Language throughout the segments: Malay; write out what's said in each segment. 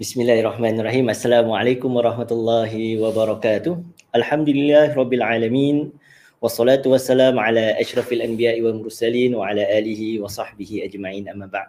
Bismillahirrahmanirrahim. Assalamualaikum warahmatullahi wabarakatuh. Alhamdulillah rabbil alamin. Wassalatu wassalam ala asyrafil anbiya'i wal mursalin wa ala alihi wa sahbihi ajma'in amma ba'd.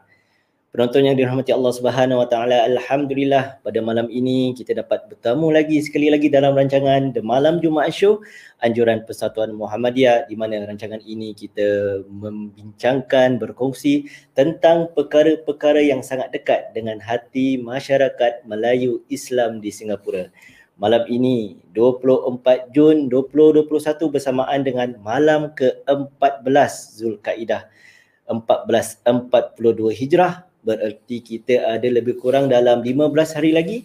Penonton yang dirahmati Allah Subhanahu Wa Taala, alhamdulillah pada malam ini kita dapat bertemu lagi sekali lagi dalam rancangan The Malam Jumaat Show anjuran Persatuan Muhammadiyah di mana rancangan ini kita membincangkan berkongsi tentang perkara-perkara yang sangat dekat dengan hati masyarakat Melayu Islam di Singapura. Malam ini 24 Jun 2021 bersamaan dengan malam ke-14 Zulkaidah 1442 Hijrah bererti kita ada lebih kurang dalam 15 hari lagi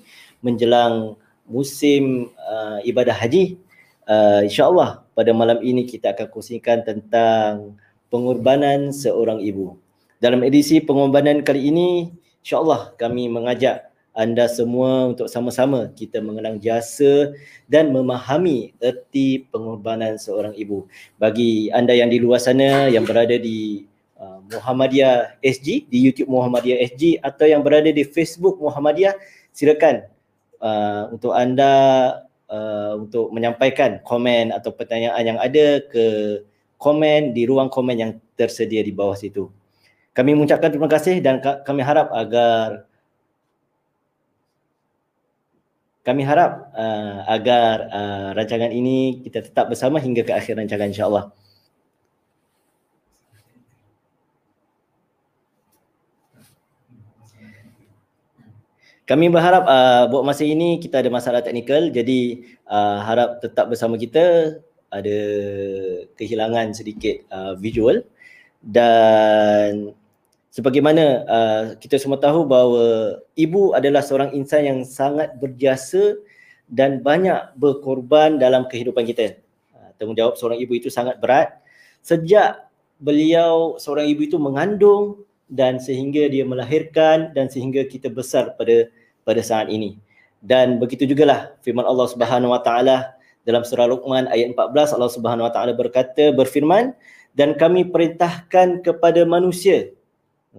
menjelang musim uh, ibadah haji. Uh, InsyaAllah pada malam ini kita akan kongsikan tentang pengorbanan seorang ibu. Dalam edisi pengorbanan kali ini, insyaAllah kami mengajak anda semua untuk sama-sama kita mengenang jasa dan memahami erti pengorbanan seorang ibu. Bagi anda yang di luar sana yang berada di Uh, Muhammadiyah SG di YouTube Muhammadiyah SG atau yang berada di Facebook Muhammadiyah silakan uh, untuk anda uh, untuk menyampaikan komen atau pertanyaan yang ada ke komen di ruang komen yang tersedia di bawah situ. Kami mengucapkan terima kasih dan kami harap agar kami harap uh, agar uh, rancangan ini kita tetap bersama hingga ke akhir rancangan insya-Allah. Kami berharap uh, buat masa ini kita ada masalah teknikal. Jadi uh, harap tetap bersama kita ada kehilangan sedikit uh, visual. Dan sebagaimana uh, kita semua tahu bahawa ibu adalah seorang insan yang sangat berjasa dan banyak berkorban dalam kehidupan kita. Uh, tanggungjawab seorang ibu itu sangat berat. Sejak beliau seorang ibu itu mengandung dan sehingga dia melahirkan dan sehingga kita besar pada pada saat ini. Dan begitu jugalah firman Allah Subhanahu Wa Taala dalam surah Luqman ayat 14 Allah Subhanahu Wa Taala berkata berfirman dan kami perintahkan kepada manusia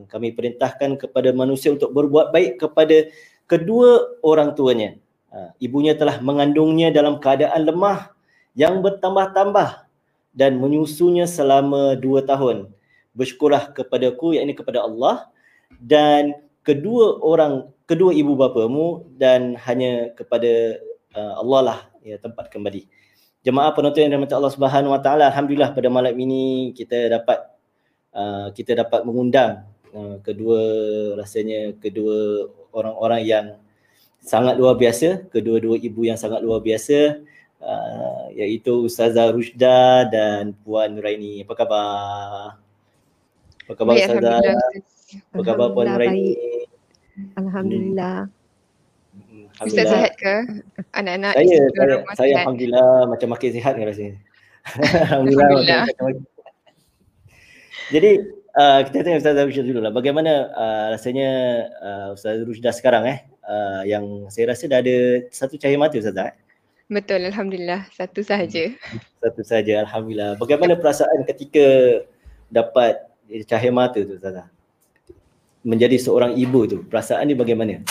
kami perintahkan kepada manusia untuk berbuat baik kepada kedua orang tuanya. Ha, ibunya telah mengandungnya dalam keadaan lemah yang bertambah-tambah dan menyusunya selama dua tahun bersyukurlah kepadaku yakni kepada Allah dan kedua orang kedua ibu bapamu dan hanya kepada uh, Allah lah ya tempat kembali. Jemaah penonton yang dirahmati Allah Subhanahu Wa Taala, alhamdulillah pada malam ini kita dapat uh, kita dapat mengundang uh, kedua rasanya kedua orang-orang yang sangat luar biasa, kedua-dua ibu yang sangat luar biasa uh, iaitu Ustazah Rushda dan Puan Nuraini. Apa khabar? Apa khabar baik, Ustazah? Apa khabar Puan Raini? Alhamdulillah. Hmm. Ustaz sihat ke? Anak-anak saya, saya, saya Alhamdulillah macam makin sihat ni rasanya. Alhamdulillah. Alhamdulillah. Jadi uh, kita tanya Ustaz Rushda dulu lah. Bagaimana uh, rasanya uh, Ustaz Rushda sekarang eh? Uh, yang saya rasa dah ada satu cahaya mata Ustaz eh? Betul, Alhamdulillah. Satu sahaja. Satu sahaja, Alhamdulillah. Bagaimana perasaan ketika dapat cahaya mata tu Ustazah menjadi seorang ibu tu perasaan ni bagaimana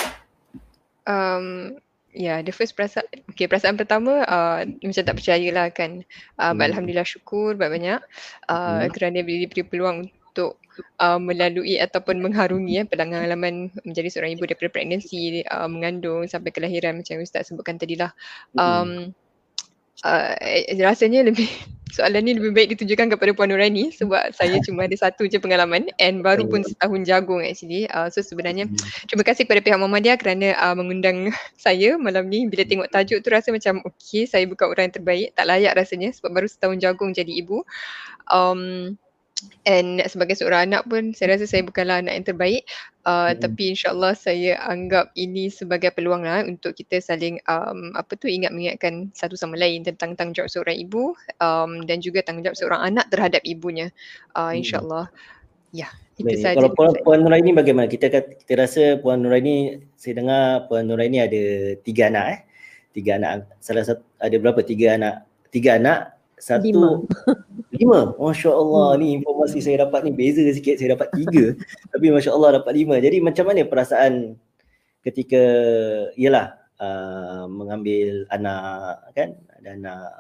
um ya yeah, the first perasaan okay perasaan pertama uh, macam tak percayalah kan uh, hmm. alhamdulillah syukur banyak-banyak uh, hmm. kerana diberi peluang untuk uh, melalui ataupun mengharungi ya pengalaman menjadi seorang ibu daripada pregnancy uh, mengandung sampai kelahiran macam ustaz sebutkan tadi lah hmm. um, uh, rasanya lebih soalan ni lebih baik ditujukan kepada Puan Nurani sebab saya cuma ada satu je pengalaman and baru pun setahun jagung actually. Uh, so sebenarnya hmm. terima kasih kepada pihak Muhammadiyah kerana uh, mengundang saya malam ni. Bila tengok tajuk tu rasa macam okay saya bukan orang yang terbaik. Tak layak rasanya sebab baru setahun jagung jadi ibu. Um, And sebagai seorang anak pun saya rasa saya bukanlah anak yang terbaik. Uh, mm-hmm. tapi insyaallah saya anggap ini sebagai peluang lah untuk kita saling um, apa tu ingat mengingatkan satu sama lain tentang tanggungjawab seorang ibu um, dan juga tanggungjawab seorang anak terhadap ibunya. Uh, insyaallah. Mm. ya itu saja kalau puan, puan Nuraini bagaimana? Kita kita rasa puan Nuraini saya dengar puan Nuraini ada tiga anak eh? Tiga anak. Salah satu ada berapa? Tiga anak tiga anak satu lima, lima. Masya Allah hmm. ni informasi saya dapat ni beza sikit. Saya dapat tiga tapi Masya Allah dapat lima. Jadi macam mana perasaan ketika ialah uh, mengambil anak kan? Ada anak.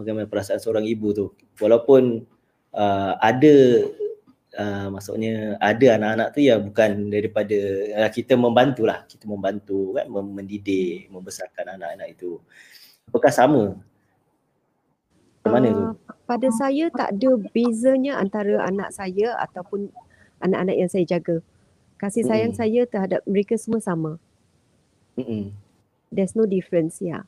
Bagaimana perasaan seorang ibu tu? Walaupun uh, ada uh, maksudnya ada anak-anak tu ya bukan daripada uh, kita membantulah. Kita membantu kan? Mendidik membesarkan anak-anak itu. Apakah sama mana tu? Uh, pada saya tak ada bezanya antara anak saya ataupun anak-anak yang saya jaga. Kasih sayang mm. saya terhadap mereka semua sama. Mm-mm. There's no difference, ya. Yeah.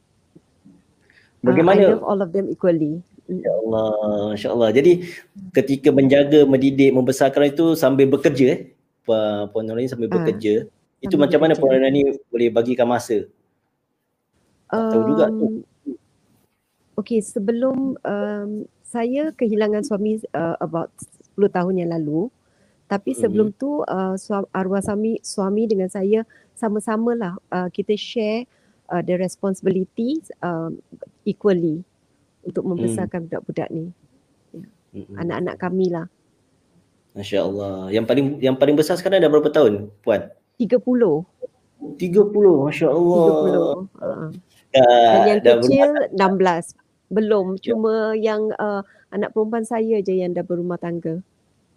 Bagaimana? Uh, I love all of them equally. Ya Allah, Masya Allah. Jadi ketika menjaga, mendidik, membesarkan itu sambil bekerja eh. Puan Nurani sambil uh, bekerja. Itu macam mana Puan Nurani boleh bagikan masa? Um, tahu juga tu. Okay, sebelum um, saya kehilangan suami uh, about 10 tahun yang lalu. Tapi sebelum mm-hmm. tu uh, arwah suami suami dengan saya sama-sama lah uh, kita share uh, the responsibilities um, equally untuk membesarkan mm. budak-budak ni. Ya. Mm-hmm. Anak-anak kami lah. Masya Allah. Yang paling yang paling besar sekarang dah berapa tahun, Puan? 30. 30, Masya Allah. 30. Uh. Dan yang kecil berumah 16 belum ya. cuma yang uh, anak perempuan saya je yang dah berumah tangga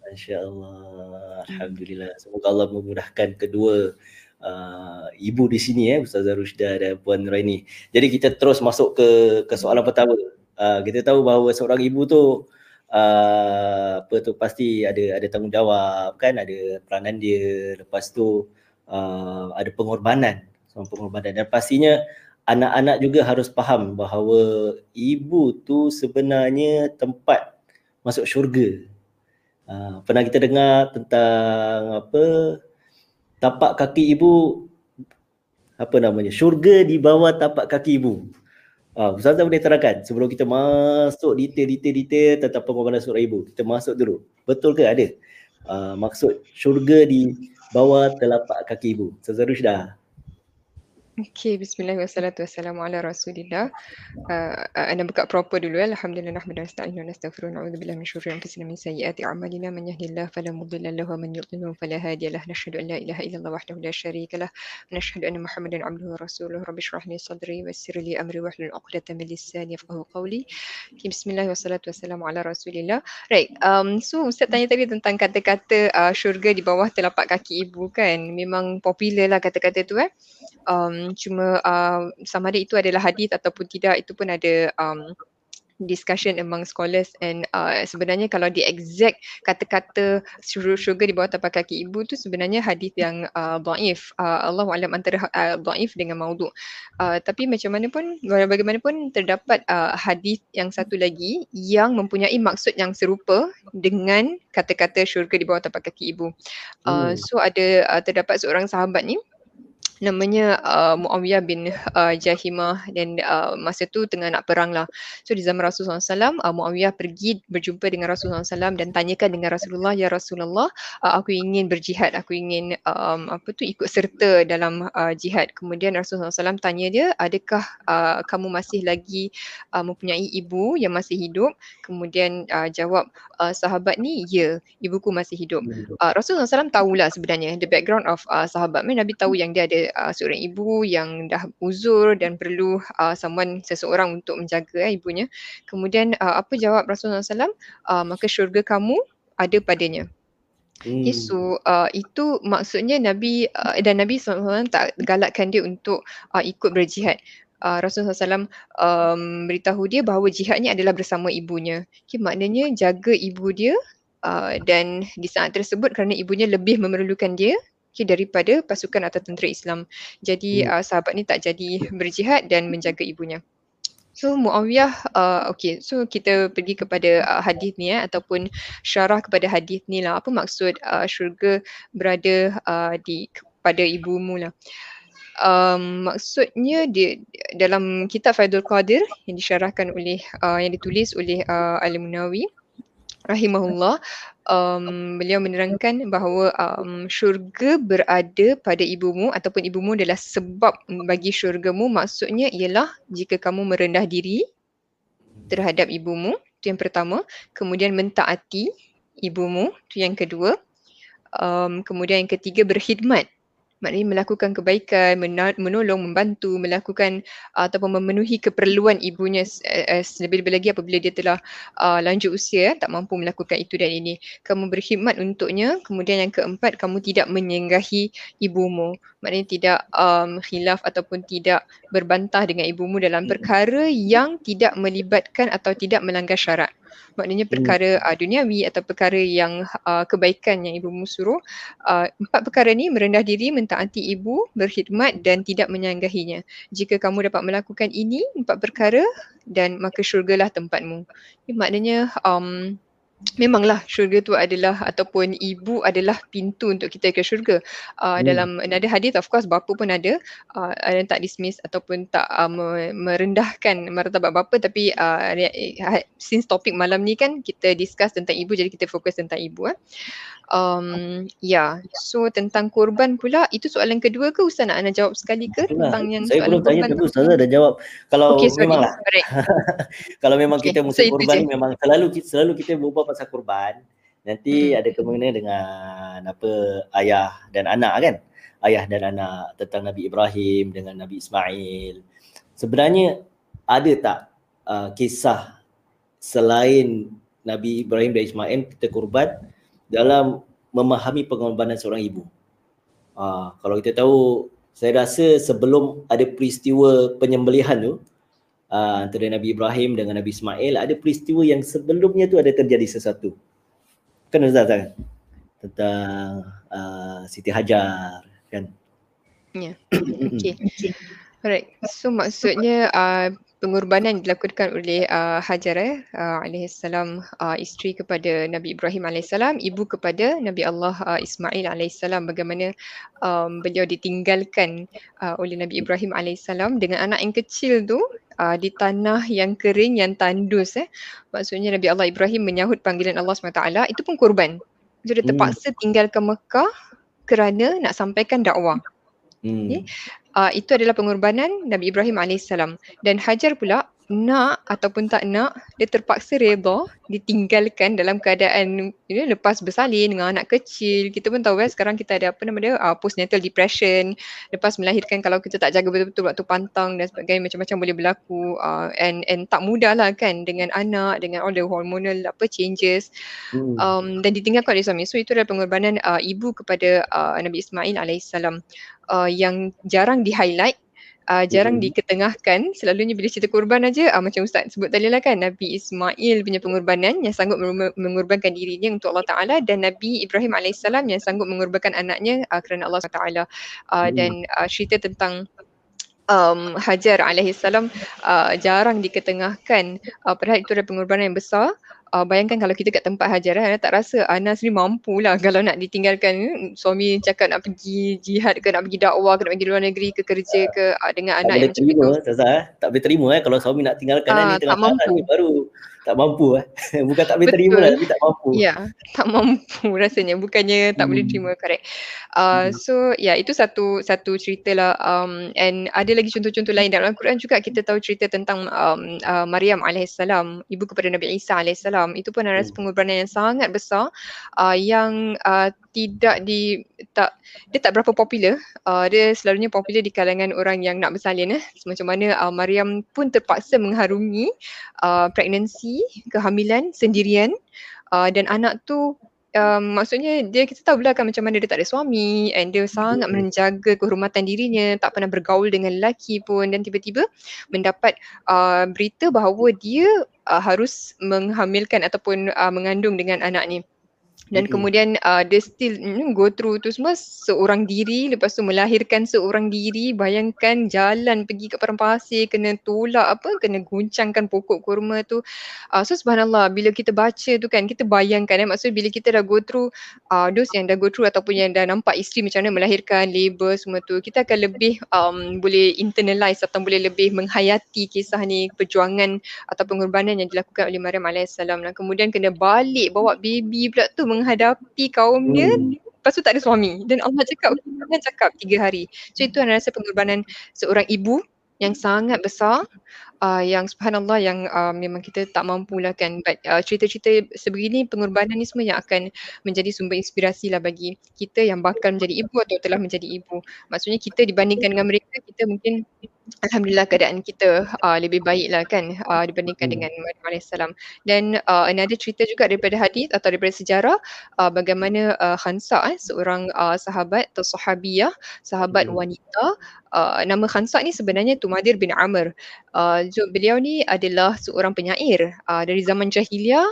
Masya-Allah. Alhamdulillah. Semoga Allah memudahkan kedua uh, ibu di sini ya, eh, Ustazah Rushda dan Puan Raini. Jadi kita terus masuk ke ke soalan pertama. Uh, kita tahu bahawa seorang ibu tu uh, apa tu pasti ada ada tanggungjawab kan, ada peranan dia. Lepas tu uh, ada pengorbanan, seorang pengorbanan dan pastinya anak-anak juga harus faham bahawa ibu tu sebenarnya tempat masuk syurga. Uh, pernah kita dengar tentang apa tapak kaki ibu apa namanya syurga di bawah tapak kaki ibu. Ah, uh, Ustazah boleh terangkan sebelum kita masuk detail-detail tentang pengorbanan seorang ibu. Kita masuk dulu. Betul ke ada uh, maksud syurga di bawah telapak kaki ibu? Ustazah Rushdah. Okay, bismillah wassalatu wassalamu ala rasulillah. Uh, buka proper dulu ya. Alhamdulillah nahmadu wa nasta'inu wa nastaghfiru na'udzu billahi min syururi anfusina min sayyiati a'malina man yahdihillahu fala mudilla lahu wa man yudlil fala hadiya lahu. Nashhadu an la ilaha illallah wahdahu la syarika lah. Nashhadu anna Muhammadan 'abduhu wa rasuluhu. Rabbi shrah li sadri wa yassir li amri wa 'uqdatam min lisani yafqahu qawli. Okay, bismillah wassalatu wassalamu ala rasulillah. Right. Um so Ustaz tanya tadi tentang kata-kata uh, syurga di bawah telapak kaki ibu kan. Memang popular lah kata-kata tu eh um, cuma uh, sama ada itu adalah hadis ataupun tidak itu pun ada um, discussion among scholars and uh, sebenarnya kalau di exact kata-kata syurga di bawah tapak kaki ibu tu sebenarnya hadis yang uh, dhaif uh, Allah alam antara uh, dhaif dengan maudhu. Uh, tapi macam mana pun bagaimanapun terdapat uh, hadis yang satu lagi yang mempunyai maksud yang serupa dengan kata-kata syurga di bawah tapak kaki ibu. Uh, hmm. so ada uh, terdapat seorang sahabat ni namanya uh, Muawiyah bin uh, Jahimah dan uh, masa tu tengah nak perang lah. So di zaman Rasulullah SAW, uh, Muawiyah pergi berjumpa dengan Rasulullah SAW dan tanyakan dengan Rasulullah, Ya Rasulullah, uh, aku ingin berjihad, aku ingin um, apa tu ikut serta dalam uh, jihad. Kemudian Rasulullah SAW tanya dia, adakah uh, kamu masih lagi uh, mempunyai ibu yang masih hidup? Kemudian uh, jawab uh, sahabat ni, ya, ibuku masih hidup. Uh, Rasulullah SAW tahulah sebenarnya the background of uh, sahabat. Nabi tahu yang dia ada uh, seorang ibu yang dah uzur dan perlu uh, someone seseorang untuk menjaga eh, ibunya. Kemudian uh, apa jawab Rasulullah SAW? Uh, maka syurga kamu ada padanya. Hmm. Okay, so uh, itu maksudnya Nabi uh, dan Nabi SAW tak galakkan dia untuk uh, ikut berjihad. Uh, Rasulullah SAW um, beritahu dia bahawa jihad ni adalah bersama ibunya. Okay, maknanya jaga ibu dia uh, dan di saat tersebut kerana ibunya lebih memerlukan dia, okay, daripada pasukan atau tentera Islam. Jadi hmm. uh, sahabat ni tak jadi berjihad dan menjaga ibunya. So Muawiyah, uh, okay, so kita pergi kepada uh, hadis ni eh, ataupun syarah kepada hadis ni lah. Apa maksud uh, syurga berada uh, di pada ibumu lah. Um, maksudnya di dalam kitab Faidul Qadir yang disyarahkan oleh uh, yang ditulis oleh uh, Al-Munawi rahimahullah um, beliau menerangkan bahawa um, syurga berada pada ibumu ataupun ibumu adalah sebab bagi syurgamu. Maksudnya ialah jika kamu merendah diri terhadap ibumu itu yang pertama. Kemudian mentaati ibumu itu yang kedua. Um, kemudian yang ketiga berkhidmat maknanya melakukan kebaikan, menolong, membantu, melakukan uh, ataupun memenuhi keperluan ibunya uh, lebih-lebih lagi apabila dia telah uh, lanjut usia tak mampu melakukan itu dan ini. Kamu berkhidmat untuknya. Kemudian yang keempat, kamu tidak menyenggahi ibumu. Maknanya tidak um, khilaf ataupun tidak berbantah dengan ibumu dalam perkara yang tidak melibatkan atau tidak melanggar syarat maknanya hmm. perkara uh, duniawi atau perkara yang uh, kebaikan yang ibu suruh uh, empat perkara ni merendah diri mentaati ibu berkhidmat dan tidak menyanggahinya jika kamu dapat melakukan ini empat perkara dan maka syurgalah tempatmu ini maknanya um, memanglah syurga tu adalah ataupun ibu adalah pintu untuk kita ke syurga. Uh, hmm. Dalam ada hadis of course bapa pun ada uh, ada yang tak dismiss ataupun tak uh, merendahkan martabat bapa tapi uh, since topik malam ni kan kita discuss tentang ibu jadi kita fokus tentang ibu eh. Um, ya, yeah. so tentang korban pula itu soalan kedua ke Ustaz nak, nak jawab sekali ke tentang yang saya soalan belum tanya tu Ustaz dah jawab. Kalau okay, memanglah. kalau memang okay. kita musim so, korban memang selalu selalu kita berbual pasal korban. Nanti hmm. ada kemungkinan dengan apa ayah dan anak kan? Ayah dan anak tentang Nabi Ibrahim dengan Nabi Ismail. Sebenarnya ada tak uh, kisah selain Nabi Ibrahim dan Ismail kita korban dalam memahami pengorbanan seorang ibu. Uh, kalau kita tahu, saya rasa sebelum ada peristiwa penyembelihan tu uh, antara Nabi Ibrahim dengan Nabi Ismail, ada peristiwa yang sebelumnya tu ada terjadi sesuatu. Kan Ustaz kan? Tentang uh, Siti Hajar kan? Ya. Yeah. Okay. Alright. So maksudnya uh, pengorbanan dilakukan oleh uh, Hajar eh, uh, alaihissalam uh, isteri kepada Nabi Ibrahim alaihissalam, ibu kepada Nabi Allah uh, Ismail alaihissalam bagaimana um, beliau ditinggalkan uh, oleh Nabi Ibrahim alaihissalam dengan anak yang kecil tu uh, di tanah yang kering yang tandus eh. Maksudnya Nabi Allah Ibrahim menyahut panggilan Allah SWT itu pun korban. Jadi dia terpaksa hmm. tinggalkan Mekah kerana nak sampaikan dakwah. Hmm. Okay uh, itu adalah pengorbanan Nabi Ibrahim AS dan Hajar pula nak ataupun tak nak dia terpaksa reda ditinggalkan dalam keadaan you know, lepas bersalin dengan anak kecil. Kita pun tahu kan sekarang kita ada apa nama dia uh, postnatal depression. Lepas melahirkan kalau kita tak jaga betul-betul waktu pantang dan sebagainya macam-macam boleh berlaku uh, and and tak mudah lah kan dengan anak dengan all the hormonal apa changes. Hmm. um, dan ditinggalkan oleh suami. So itu adalah pengorbanan uh, ibu kepada uh, Nabi Ismail alaihissalam uh, yang jarang di highlight uh, jarang hmm. diketengahkan selalunya bila cerita korban aja uh, macam ustaz sebut tadi lah kan Nabi Ismail punya pengorbanan yang sanggup mengorbankan dirinya untuk Allah Taala dan Nabi Ibrahim alaihissalam yang sanggup mengorbankan anaknya uh, kerana Allah Taala uh, hmm. dan uh, cerita tentang um, Hajar alaihissalam uh, jarang diketengahkan uh, padahal itu adalah pengorbanan yang besar uh, bayangkan kalau kita kat tempat Hajar eh, tak rasa Anas ni mampu lah kalau nak ditinggalkan hmm, suami cakap nak pergi jihad ke nak pergi dakwah ke nak pergi luar negeri ke kerja ke uh, dengan tak anak yang macam terima, itu. Tazah, eh. tak boleh terima eh kalau suami nak tinggalkan uh, ni tengah mampu. ni baru tak mampu eh. Bukan tak boleh Betul. terima lah, tapi tak mampu. Ya, tak mampu rasanya. Bukannya tak hmm. boleh terima, correct. Uh, hmm. So, ya yeah, itu satu satu cerita lah. Um, and ada lagi contoh-contoh lain dalam Al-Quran juga kita tahu cerita tentang um, uh, Maryam AS, ibu kepada Nabi Isa AS. Itu pun adalah hmm. pengorbanan yang sangat besar uh, yang uh, tidak di tak dia tak berapa popular. Uh, dia selalunya popular di kalangan orang yang nak bersalin eh. Macam mana uh, Maryam pun terpaksa mengharungi uh, pregnancy kehamilan sendirian. Uh, dan anak tu Um, maksudnya dia kita tahu lah kan macam mana dia tak ada suami and dia sangat menjaga kehormatan dirinya tak pernah bergaul dengan lelaki pun. Dan tiba-tiba mendapat uh, berita bahawa dia uh, harus menghamilkan ataupun uh, mengandung dengan anak ni dan mm-hmm. kemudian uh, dia still mm, go through tu semua seorang diri lepas tu melahirkan seorang diri bayangkan jalan pergi ke padang pasir kena tolak apa kena guncangkan pokok kurma tu uh, so subhanallah bila kita baca tu kan kita bayangkan eh maksud bila kita dah go through uh, those yang dah go through ataupun yang dah nampak isteri macam mana melahirkan labor semua tu kita akan lebih um, boleh internalize atau boleh lebih menghayati kisah ni perjuangan atau pengorbanan yang dilakukan oleh Maryam alaihissalam dan kemudian kena balik bawa baby pula tu menghadapi kaumnya hmm. lepas tu tak ada suami. Dan Allah cakap jangan cakap tiga hari. So itu adalah rasa pengorbanan seorang ibu yang sangat besar uh, yang subhanallah yang uh, memang kita tak mampu lah kan. But uh, cerita-cerita sebegini pengorbanan ni semua yang akan menjadi sumber inspirasi lah bagi kita yang bakal menjadi ibu atau telah menjadi ibu. Maksudnya kita dibandingkan dengan mereka kita mungkin Alhamdulillah keadaan kita uh, lebih baik lah kan uh, dibandingkan hmm. dengan Maryam AS. Dan uh, another cerita juga daripada hadis atau daripada sejarah uh, bagaimana uh, Khansa eh, seorang uh, sahabat atau sahabiyah, sahabat hmm. wanita. Uh, nama Khansa ni sebenarnya Tumadir bin Amr. Uh, beliau ni adalah seorang penyair uh, dari zaman jahiliah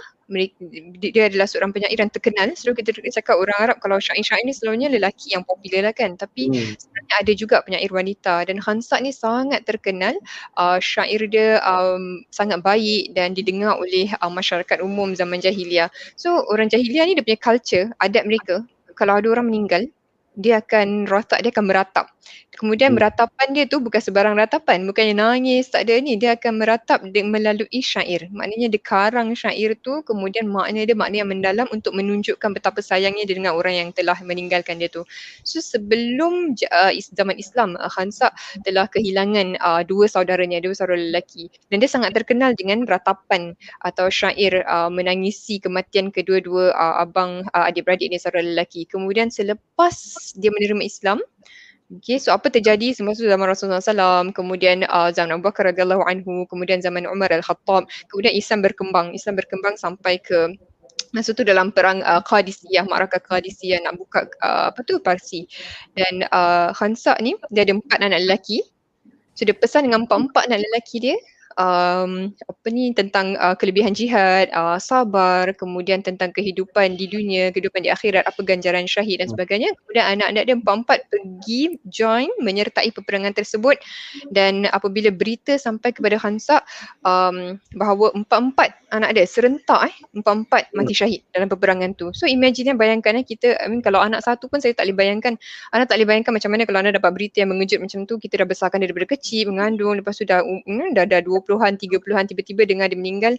dia adalah seorang penyair yang terkenal. Selalu kita cakap orang Arab kalau syair-syair ni selalunya lelaki yang popular lah kan. Tapi hmm. sebenarnya ada juga penyair wanita dan Hansa ni sangat terkenal. Uh, syair dia um, sangat baik dan didengar oleh uh, masyarakat umum zaman jahiliah. So orang jahiliah ni dia punya culture, adat mereka kalau ada orang meninggal dia akan rotak, dia akan meratap. Kemudian hmm. meratapan dia tu bukan sebarang ratapan, bukannya nangis, tak ada ni. Dia akan meratap melalui syair. Maknanya dia karang syair tu, kemudian makna dia makna yang mendalam untuk menunjukkan betapa sayangnya dia dengan orang yang telah meninggalkan dia tu. So sebelum uh, zaman Islam, uh, Hansa telah kehilangan uh, dua saudaranya, dua saudara lelaki. Dan dia sangat terkenal dengan ratapan atau syair uh, menangisi kematian kedua-dua uh, abang uh, adik-beradik dia saudara lelaki. Kemudian selepas dia menerima Islam, Okay, so apa terjadi semasa zaman Rasulullah SAW, kemudian uh, zaman Abu Bakar radhiyallahu anhu, kemudian zaman Umar al-Khattab, kemudian Islam berkembang. Islam berkembang sampai ke masa tu dalam perang uh, Qadisiyah, Ma'rakah Qadisiyah nak buka uh, apa tu Parsi. Dan uh, Khansa ni dia ada empat anak lelaki. So dia pesan dengan empat-empat anak lelaki dia um, apa ni tentang uh, kelebihan jihad, uh, sabar, kemudian tentang kehidupan di dunia, kehidupan di akhirat, apa ganjaran syahid dan hmm. sebagainya. Kemudian anak-anak dia empat-empat pergi join menyertai peperangan tersebut dan apabila berita sampai kepada Hansa um, bahawa empat-empat anak dia serentak eh empat-empat hmm. mati syahid dalam peperangan tu. So imagine bayangkan eh kita I mean kalau anak satu pun saya tak boleh bayangkan anak tak boleh bayangkan macam mana kalau anak dapat berita yang mengejut macam tu kita dah besarkan dia daripada kecil mengandung lepas tu dah um, dah dah 20-an 30-an tiba-tiba dengar dia meninggal.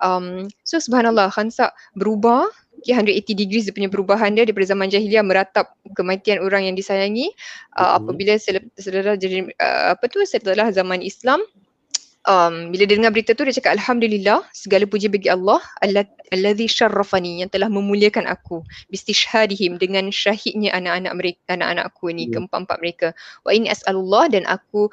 Um, so subhanallah Khansa berubah. Okay, 180 degrees dia punya perubahan dia daripada zaman jahiliah meratap kematian orang yang disayangi. Uh, apabila setelah jadi uh, apa tu setelah zaman Islam um, bila dia dengar berita tu dia cakap Alhamdulillah segala puji bagi Allah Alladhi syarrafani yang telah memuliakan aku bistishhadihim dengan syahidnya anak-anak mereka anak-anak aku ni hmm. keempat-empat mereka wa ini as'alullah dan aku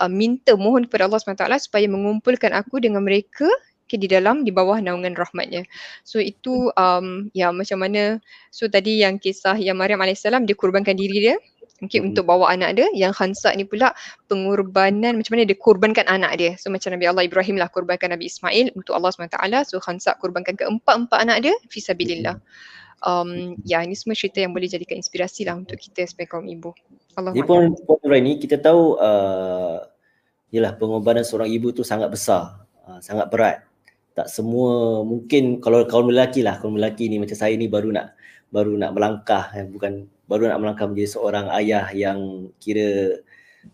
uh, minta mohon kepada Allah SWT supaya mengumpulkan aku dengan mereka ke di dalam di bawah naungan rahmatnya. So itu um, ya macam mana so tadi yang kisah yang Maryam alaihissalam dia kurbankan diri dia okay, hmm. untuk bawa anak dia yang Hansa ni pula pengorbanan macam mana dia kurbankan anak dia. So macam Nabi Allah Ibrahim lah kurbankan Nabi Ismail untuk Allah SWT so Hansa kurbankan keempat-empat anak dia fisabilillah um, ya ini semua cerita yang boleh jadikan inspirasi lah untuk kita sebagai kaum ibu. Allah Jadi pun Puan ni kita tahu uh, yalah pengorbanan seorang ibu tu sangat besar. Uh, sangat berat. Tak semua mungkin kalau kaum lelaki lah kaum lelaki ni macam saya ni baru nak baru nak melangkah eh, bukan baru nak melangkah menjadi seorang ayah yang kira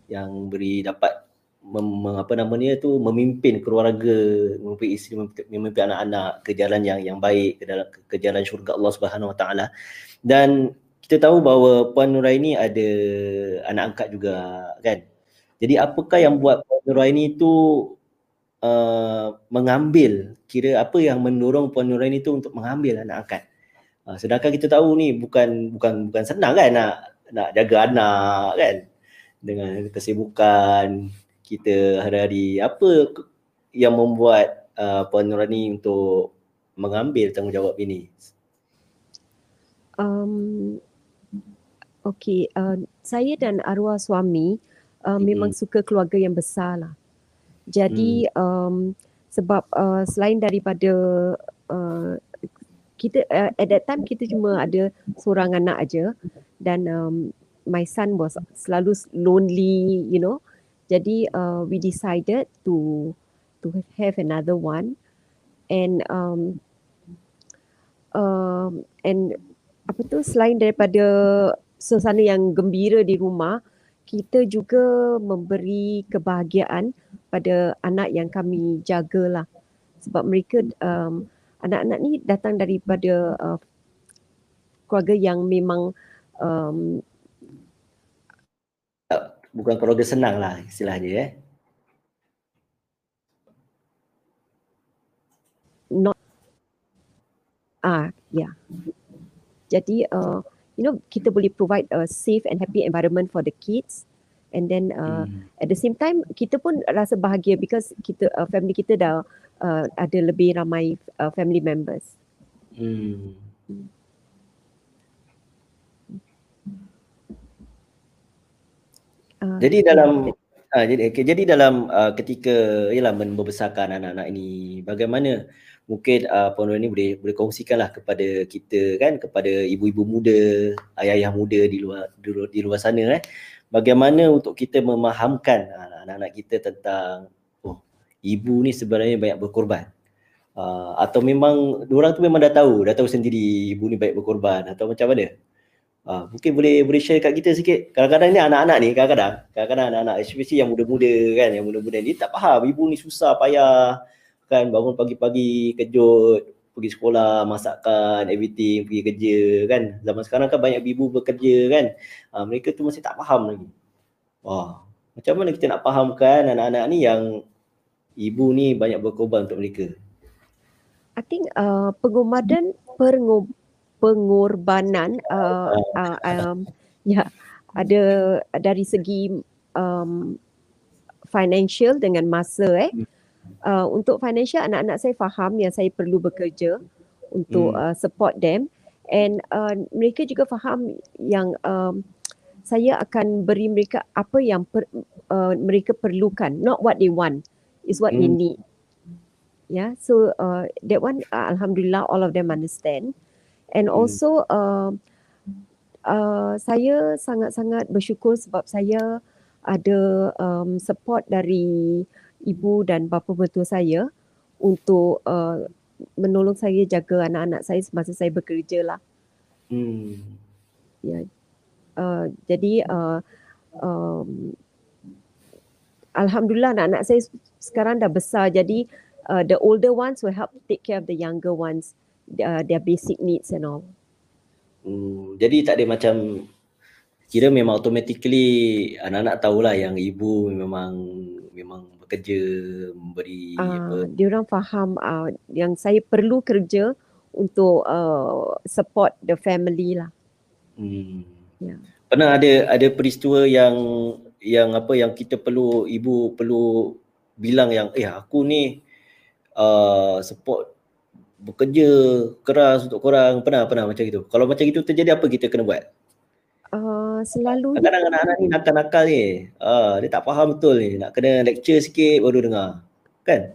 yang beri dapat mem, apa namanya tu memimpin keluarga memimpin isteri memimpin, memimpin anak-anak ke jalan yang yang baik ke dalam ke, jalan syurga Allah Subhanahu Wa Taala. Dan kita tahu bahawa Puan Nuraini ada anak angkat juga kan? Jadi apakah yang buat Puan Nuraini tu uh, mengambil kira apa yang mendorong Puan Nuraini tu untuk mengambil anak angkat Uh, sedangkan kita tahu ni bukan bukan bukan senang kan nak nak jaga anak kan dengan kesibukan kita hari-hari apa yang membuat uh, Puan Nurani untuk mengambil tanggungjawab ini? Um, okay, uh, saya dan arwah suami uh, hmm. memang suka keluarga yang besar lah. Jadi hmm. um, sebab uh, selain daripada uh, kita uh, at that time kita cuma ada seorang anak aja. Dan um, my son was selalu lonely you know. Jadi uh, we decided to to have another one. And um, um, and apa tu selain daripada suasana yang gembira di rumah kita juga memberi kebahagiaan pada anak yang kami jagalah. Sebab mereka um, anak-anak ni datang daripada uh, keluarga yang memang um, bukan keluarga senang lah istilahnya eh. Not ah yeah. Jadi uh, you know kita boleh provide a safe and happy environment for the kids and then uh, hmm. at the same time kita pun rasa bahagia because kita uh, family kita dah uh, ada lebih ramai uh, family members. Hmm. Uh, jadi dalam uh, jadi okay, jadi dalam uh, ketika ialah membesarkan anak-anak ini bagaimana mungkin uh, Puan ini boleh boleh kongsikanlah kepada kita kan kepada ibu-ibu muda, ayah-ayah muda di luar di luar, di luar sana eh bagaimana untuk kita memahamkan uh, anak-anak kita tentang ibu ni sebenarnya banyak berkorban. Uh, atau memang orang tu memang dah tahu, dah tahu sendiri ibu ni baik berkorban atau macam mana? Uh, mungkin boleh boleh share kat kita sikit. Kadang-kadang ni anak-anak ni kadang-kadang, kadang-kadang anak-anak especially yang muda-muda kan, yang muda-muda ni tak faham ibu ni susah payah kan bangun pagi-pagi kejut pergi sekolah, masakkan, everything, pergi kerja kan. Zaman sekarang kan banyak ibu bekerja kan. Uh, mereka tu masih tak faham lagi. Wah, macam mana kita nak fahamkan anak-anak ni yang ibu ni banyak berkorban untuk mereka? I think uh, pengorbanan pengorbanan pengorbanan uh, uh, um, ya yeah, ada dari segi um, financial dengan masa eh uh, untuk financial anak-anak saya faham yang saya perlu bekerja untuk hmm. uh, support them and uh, mereka juga faham yang um, saya akan beri mereka apa yang per, uh, mereka perlukan not what they want is what hmm. they need yeah so uh, that one uh, alhamdulillah all of them understand and hmm. also uh, uh, saya sangat-sangat bersyukur sebab saya ada um, support dari ibu dan bapa mertua saya untuk uh, menolong saya jaga anak-anak saya semasa saya bekerja lah. Hmm. Ya. Uh, jadi uh, um, Alhamdulillah anak-anak saya sekarang dah besar jadi uh, the older ones will help take care of the younger ones uh, their basic needs and all. Hmm, jadi tak ada macam kira memang automatically anak-anak tahulah yang ibu memang memang bekerja memberi uh, apa dia orang faham uh, yang saya perlu kerja untuk uh, support the family lah. Hmm. Yeah. Pernah ada ada peristiwa yang yang apa yang kita perlu ibu perlu bilang yang eh aku ni uh, support bekerja keras untuk korang. Pernah pernah macam itu kalau macam itu terjadi apa kita kena buat? Uh, selalu kadang-kadang anak-anak ni nakal-nakal ni. Uh, dia tak faham betul ni. Nak kena lecture sikit baru dengar. Kan?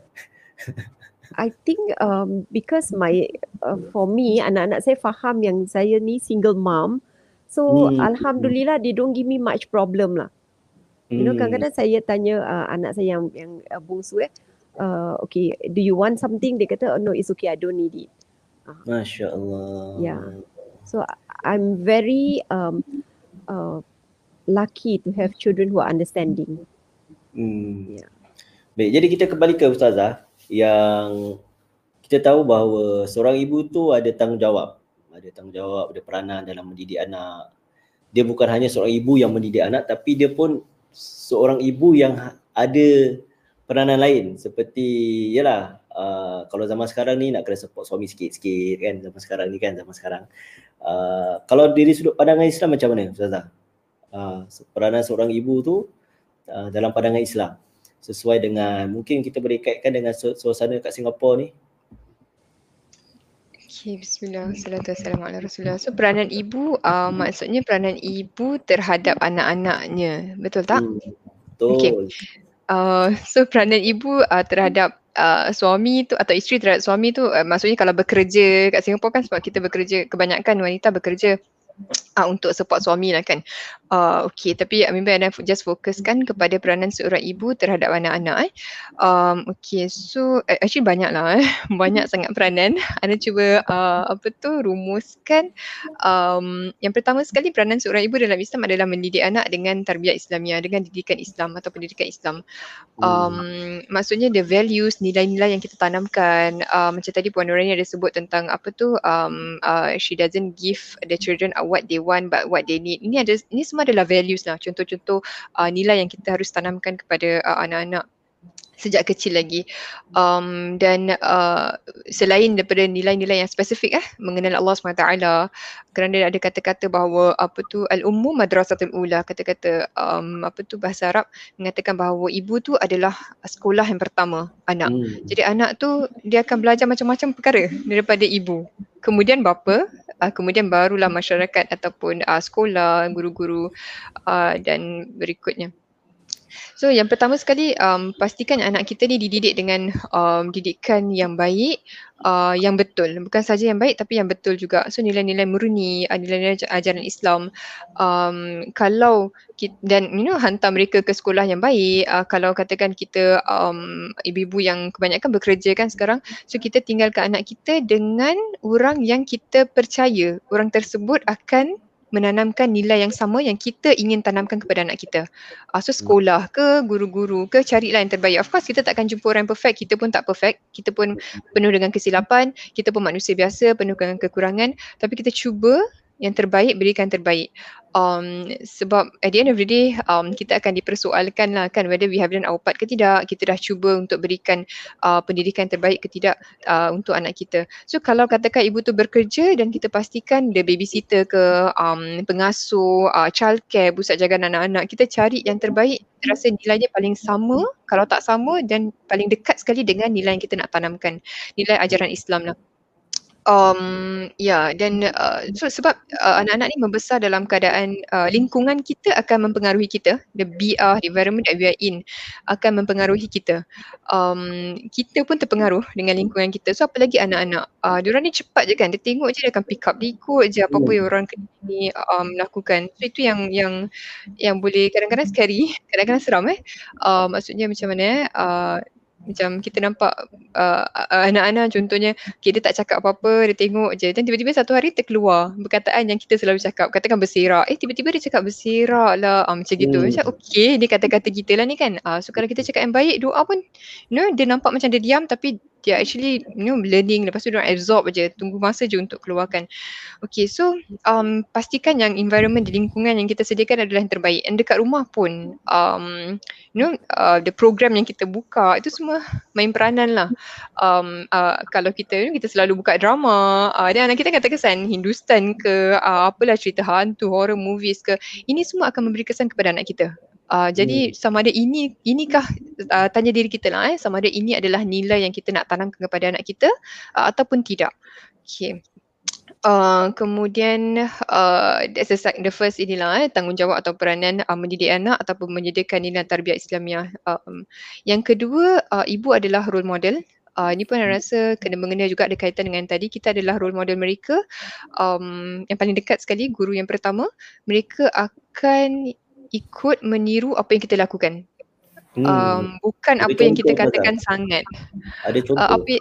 I think um, because my uh, for me anak-anak saya faham yang saya ni single mom. So hmm. alhamdulillah they don't give me much problem lah you know hmm. kadang-kadang saya tanya uh, anak saya yang yang uh, bungsu eh uh, okay, do you want something? Dia kata, oh, no, it's okay, I don't need it. Uh. Masya Allah. Yeah. So I'm very um, uh, lucky to have children who are understanding. Hmm. Yeah. Baik, jadi kita kembali ke Ustazah yang kita tahu bahawa seorang ibu tu ada tanggungjawab. Ada tanggungjawab, ada peranan dalam mendidik anak. Dia bukan hanya seorang ibu yang mendidik anak tapi dia pun seorang ibu yang ada peranan lain. Seperti yalah uh, kalau zaman sekarang ni nak kena support suami sikit-sikit kan zaman sekarang ni kan zaman sekarang. Uh, kalau dari sudut pandangan Islam macam mana Ustazah? Uh, peranan seorang ibu tu uh, dalam pandangan Islam. Sesuai dengan mungkin kita boleh kaitkan dengan suasana kat Singapura ni Okay, bismillah. Assalamualaikum Rasulullah. So peranan ibu, uh, maksudnya peranan ibu terhadap anak-anaknya. Betul tak? Hmm, betul. Okay. Uh, so peranan ibu uh, terhadap uh, suami tu atau isteri terhadap suami tu uh, maksudnya kalau bekerja kat Singapura kan sebab kita bekerja kebanyakan wanita bekerja uh, untuk support suami lah kan. Uh, okay, tapi uh, maybe Ana just fokuskan kepada peranan seorang ibu terhadap anak-anak. Eh. Um, okay, so actually banyak lah. Eh. Banyak sangat peranan. Ana cuba uh, apa tu rumuskan. Um, yang pertama sekali peranan seorang ibu dalam Islam adalah mendidik anak dengan tarbiyah Islamiah, dengan didikan Islam atau pendidikan Islam. Um, hmm. Maksudnya the values, nilai-nilai yang kita tanamkan. Uh, macam tadi Puan Nurani ada sebut tentang apa tu, um, uh, she doesn't give the children what they want but what they need. Ini ada ini semua adalah values lah. Contoh-contoh uh, nilai yang kita harus tanamkan kepada uh, anak-anak sejak kecil lagi. Um, dan uh, selain daripada nilai-nilai yang spesifik eh mengenal Allah SWT kerana ada kata-kata bahawa apa tu al-ummu madrasatul ula kata-kata um, apa tu bahasa Arab mengatakan bahawa ibu tu adalah sekolah yang pertama anak. Hmm. jadi anak tu dia akan belajar macam-macam perkara daripada ibu. Kemudian bapa uh, kemudian barulah masyarakat ataupun uh, sekolah guru-guru uh, dan berikutnya So yang pertama sekali um, pastikan anak kita ni dididik dengan um, didikan yang baik, uh, yang betul. Bukan saja yang baik tapi yang betul juga. So nilai-nilai murni, uh, nilai-nilai ajaran Islam. Um, kalau kita, dan you know hantar mereka ke sekolah yang baik. Uh, kalau katakan kita um, ibu-ibu yang kebanyakan bekerja kan sekarang. So kita tinggalkan anak kita dengan orang yang kita percaya. Orang tersebut akan menanamkan nilai yang sama yang kita ingin tanamkan kepada anak kita. Uh, so sekolah ke, guru-guru ke, carilah yang terbaik. Of course kita takkan jumpa orang perfect, kita pun tak perfect. Kita pun penuh dengan kesilapan, kita pun manusia biasa, penuh dengan kekurangan. Tapi kita cuba yang terbaik berikan terbaik. Um, sebab at the end of the day um, kita akan dipersoalkan lah kan whether we have done our part ke tidak kita dah cuba untuk berikan uh, pendidikan terbaik ke tidak uh, untuk anak kita. So kalau katakan ibu tu bekerja dan kita pastikan the babysitter ke um, pengasuh uh, childcare pusat jagaan anak-anak kita cari yang terbaik. Rasa nilainya paling sama kalau tak sama dan paling dekat sekali dengan nilai yang kita nak tanamkan. Nilai ajaran Islam lah Um, ya dan uh, so, sebab uh, anak-anak ni membesar dalam keadaan uh, lingkungan kita akan mempengaruhi kita. The BR the environment that we are in akan mempengaruhi kita. Um, kita pun terpengaruh dengan lingkungan kita. So apalagi anak-anak? Uh, diorang ni cepat je kan? Dia tengok je dia akan pick up. Dia ikut je apa-apa yang orang ni um, lakukan. So itu yang yang yang boleh kadang-kadang scary kadang-kadang seram eh? Uh, maksudnya macam mana eh? Uh, macam kita nampak uh, anak-anak contohnya okay, dia tak cakap apa-apa dia tengok je. Dan tiba-tiba satu hari terkeluar perkataan yang kita selalu cakap katakan berserak. Eh tiba-tiba dia cakap berserak lah. Uh, macam gitu. Hmm. macam okay dia kata-kata kita lah ni kan. Uh, so kalau kita cakap yang baik doa pun you know dia nampak macam dia diam tapi dia actually you know learning. Lepas tu dia absorb aja tunggu masa je untuk keluarkan. Okay so um, pastikan yang environment di lingkungan yang kita sediakan adalah yang terbaik. And dekat rumah pun um, you know uh, the program yang kita buka itu semua main peranan lah. Um, uh, kalau kita you know, kita selalu buka drama uh, dan anak kita kan terkesan Hindustan ke uh, apalah cerita hantu horror movies ke ini semua akan memberi kesan kepada anak kita Uh, jadi hmm. sama ada ini inikah uh, tanya diri kita lah eh sama ada ini adalah nilai yang kita nak tanamkan kepada anak kita uh, ataupun tidak. Okay. Uh, kemudian uh, that's the, the first inilah eh, tanggungjawab atau peranan uh, mendidik anak ataupun menyediakan nilai tarbiyah Islamiah. Um, yang kedua, uh, ibu adalah role model. Uh, ini pun saya rasa kena mengenai juga ada kaitan dengan tadi kita adalah role model mereka um, yang paling dekat sekali guru yang pertama mereka akan ikut meniru apa yang kita lakukan. Hmm. Um, bukan ada apa yang kita katakan tak? sangat. Ada contoh. Uh, apa,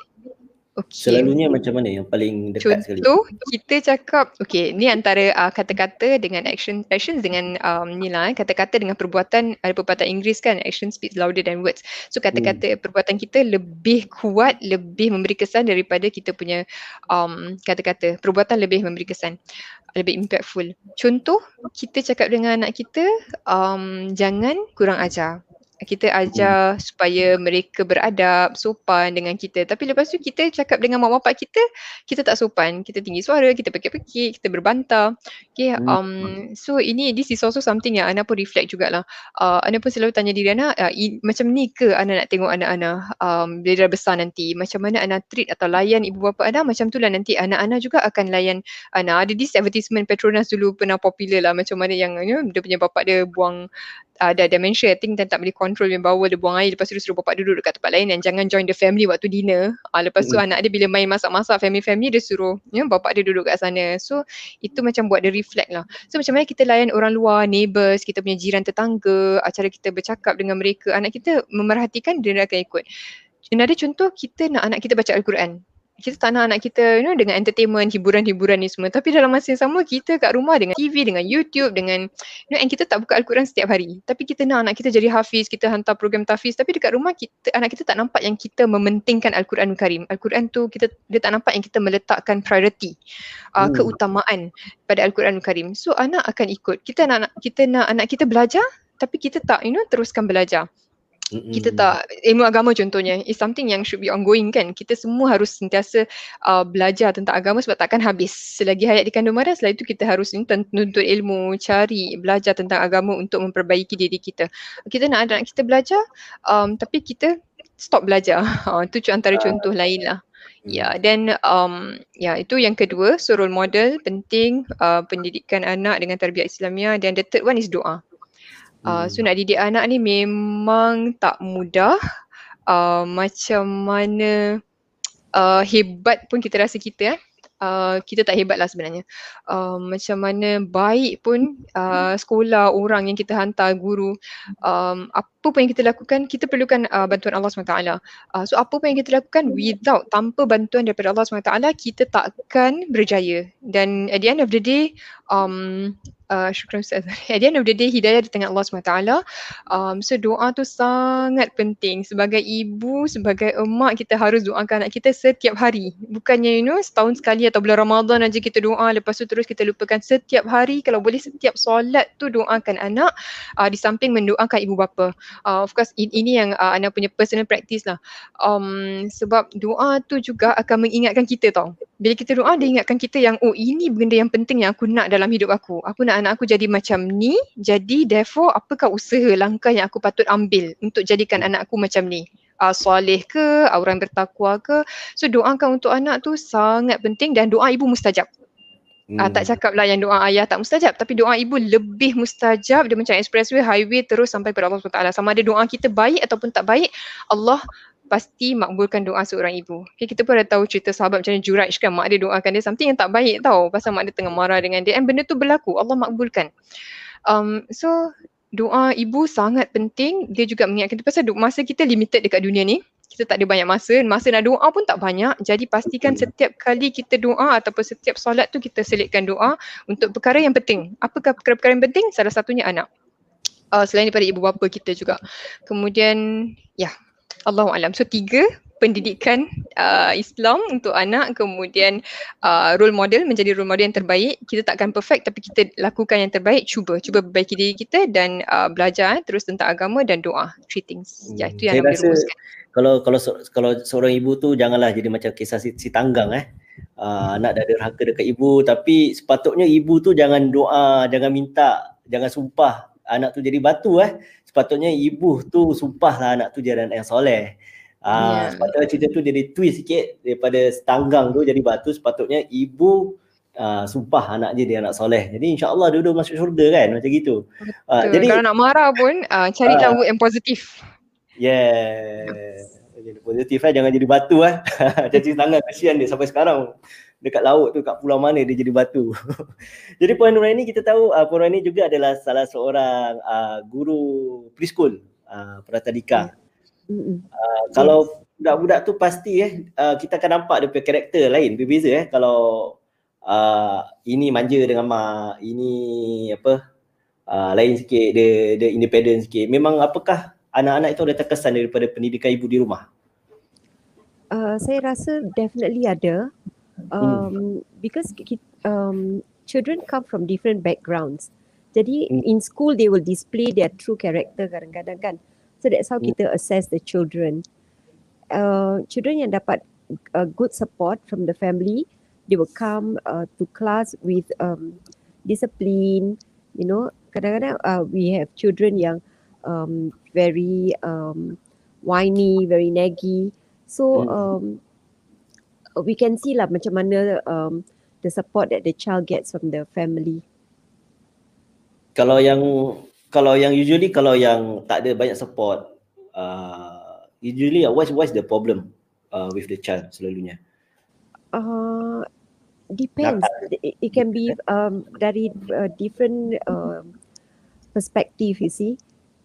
Okay. Selalunya macam mana yang paling dekat Contoh, sekali? Contoh kita cakap, okay ni antara uh, kata-kata dengan action, actions dengan um, ni lah, eh, kata-kata dengan perbuatan, ada perbuatan Inggeris kan, action speaks louder than words. So kata-kata hmm. perbuatan kita lebih kuat, lebih memberi kesan daripada kita punya um, kata-kata. Perbuatan lebih memberi kesan, lebih impactful. Contoh, kita cakap dengan anak kita, um, jangan kurang ajar kita ajar hmm. supaya mereka beradab, sopan dengan kita. Tapi lepas tu kita cakap dengan mak bapak kita, kita tak sopan. Kita tinggi suara, kita pekik-pekik, kita berbantah. Okay, hmm. um, so ini, this is also something yang Ana pun reflect jugalah. Uh, Ana pun selalu tanya diri Ana, uh, i, macam ni ke Ana nak tengok anak Ana um, bila dah besar nanti? Macam mana Ana treat atau layan ibu bapa Ana? Macam tu lah nanti anak Ana juga akan layan Ana. Ada this advertisement Petronas dulu pernah popular lah. Macam mana yang you know, dia punya bapak dia buang ada uh, dementia I think dan tak boleh control yang bawa dia buang air lepas tu dia suruh bapak duduk dekat tempat lain dan jangan join the family waktu dinner. Uh, lepas tu mm. anak dia bila main masak-masak family-family dia suruh ya yeah, bapak dia duduk kat sana. So itu macam buat dia reflect lah. So macam mana kita layan orang luar neighbours kita punya jiran tetangga acara kita bercakap dengan mereka anak kita memerhatikan dia akan ikut. Another contoh kita nak anak kita baca Al-Quran kita tak nak anak kita you know dengan entertainment hiburan-hiburan ni semua. Tapi dalam masa yang sama kita kat rumah dengan TV dengan YouTube dengan you know and kita tak buka al-Quran setiap hari. Tapi kita nak anak kita jadi hafiz kita hantar program tahfiz. Tapi dekat rumah kita anak kita tak nampak yang kita mementingkan al-Quran Karim. al-Quran tu kita dia tak nampak yang kita meletakkan priority uh, hmm. keutamaan pada al-Quran Karim. So anak akan ikut. Kita nak kita nak anak kita belajar tapi kita tak you know teruskan belajar kita tak ilmu agama contohnya is something yang should be ongoing kan. Kita semua harus sentiasa uh, belajar tentang agama sebab takkan habis. Selagi hayat di kandung marah setelah itu kita harus menuntut ilmu cari belajar tentang agama untuk memperbaiki diri kita. Kita nak anak kita belajar um, tapi kita stop belajar. Uh, itu antara contoh lain lah. Ya, yeah, then um, ya yeah, itu yang kedua, so role model penting uh, pendidikan anak dengan tarbiyah Islamiah dan the third one is doa. Uh, so hmm. nak didik anak ni memang tak mudah. Uh, macam mana uh, hebat pun kita rasa kita eh. Uh, kita tak hebat lah sebenarnya. Uh, macam mana baik pun uh, sekolah, orang yang kita hantar, guru. Um, apa pun yang kita lakukan, kita perlukan uh, bantuan Allah SWT. Uh, so apa pun yang kita lakukan without, tanpa bantuan daripada Allah SWT, kita takkan berjaya. Dan at the end of the day, um, uh, syukran Ustaz. At the end of the day, hidayah di tangan Allah SWT. Um, so doa tu sangat penting. Sebagai ibu, sebagai emak, kita harus doakan anak kita setiap hari. Bukannya you know, setahun sekali atau bulan Ramadan aja kita doa, lepas tu terus kita lupakan setiap hari. Kalau boleh setiap solat tu doakan anak uh, di samping mendoakan ibu bapa. Uh, of course, ini yang uh, anak punya personal practice lah. Um, sebab doa tu juga akan mengingatkan kita tau. Bila kita doa, dia ingatkan kita yang, oh ini benda yang penting yang aku nak dalam hidup aku. Aku nak anak aku jadi macam ni. Jadi therefore apakah usaha langkah yang aku patut ambil untuk jadikan anak aku macam ni? Uh, soleh ke, orang bertakwa ke. So doakan untuk anak tu sangat penting dan doa ibu mustajab. Hmm. Uh, tak cakap lah yang doa ayah tak mustajab tapi doa ibu lebih mustajab dia macam expressway highway terus sampai kepada Allah SWT sama ada doa kita baik ataupun tak baik Allah pasti makbulkan doa seorang ibu. Okay, kita pun dah tahu cerita sahabat macam mana Juraj kan mak dia doakan dia something yang tak baik tau pasal mak dia tengah marah dengan dia and benda tu berlaku Allah makbulkan. Um, so doa ibu sangat penting dia juga mengingatkan kita pasal masa kita limited dekat dunia ni kita tak ada banyak masa masa nak doa pun tak banyak. Jadi pastikan setiap kali kita doa ataupun setiap solat tu kita selitkan doa untuk perkara yang penting. Apakah perkara-perkara yang penting? Salah satunya anak. Uh, selain daripada ibu bapa kita juga. Kemudian ya Allah alam. So tiga pendidikan uh, Islam untuk anak. Kemudian uh, role model menjadi role model yang terbaik. Kita takkan perfect tapi kita lakukan yang terbaik. Cuba cuba perbaiki diri kita dan uh, belajar eh, terus tentang agama dan doa. Three things. Ya itu yang nak dirumuskan kalau kalau kalau seorang ibu tu janganlah jadi macam kisah si, si tanggang eh uh, anak dah derhaka dekat ibu tapi sepatutnya ibu tu jangan doa jangan minta jangan sumpah anak tu jadi batu eh sepatutnya ibu tu sumpah lah anak tu jadi anak yang soleh. Ah, uh, yeah. sepatutnya cerita tu jadi twist sikit daripada setanggang tu jadi batu sepatutnya ibu uh, sumpah anak dia dia anak soleh. Jadi insya-Allah dua-dua masuk syurga kan macam gitu. Uh, jadi kalau nak marah pun uh, cari uh, yang positif. Yeah. Jadi positif lah jangan jadi batu eh. Caci tangan kasihan dia sampai sekarang dekat laut tu kat pulau mana dia jadi batu. jadi Puan Nuraini kita tahu uh, Puan Nuraini juga adalah salah seorang uh, guru preschool uh, Pratadika. Mm. Uh, kalau budak-budak tu pasti eh uh, kita akan nampak dia punya karakter lain berbeza eh kalau uh, ini manja dengan mak, ini apa uh, lain sikit dia dia independent sikit. Memang apakah anak-anak itu ada terkesan daripada pendidikan ibu di rumah? Uh, saya rasa definitely ada um, because um, children come from different backgrounds. Jadi mm. in school they will display their true character kadang-kadang kan. So that's how mm. kita assess the children. Uh, children yang dapat a good support from the family, they will come uh, to class with um, discipline. You know, kadang-kadang uh, we have children yang um, very um, whiny, very naggy. So mm. um, we can see lah macam mana um, the support that the child gets from the family. Kalau yang kalau yang usually kalau yang tak ada banyak support, uh, usually uh, what's what's the problem uh, with the child selalunya? Uh, depends. It, it can be um, dari uh, different uh, perspective. You see,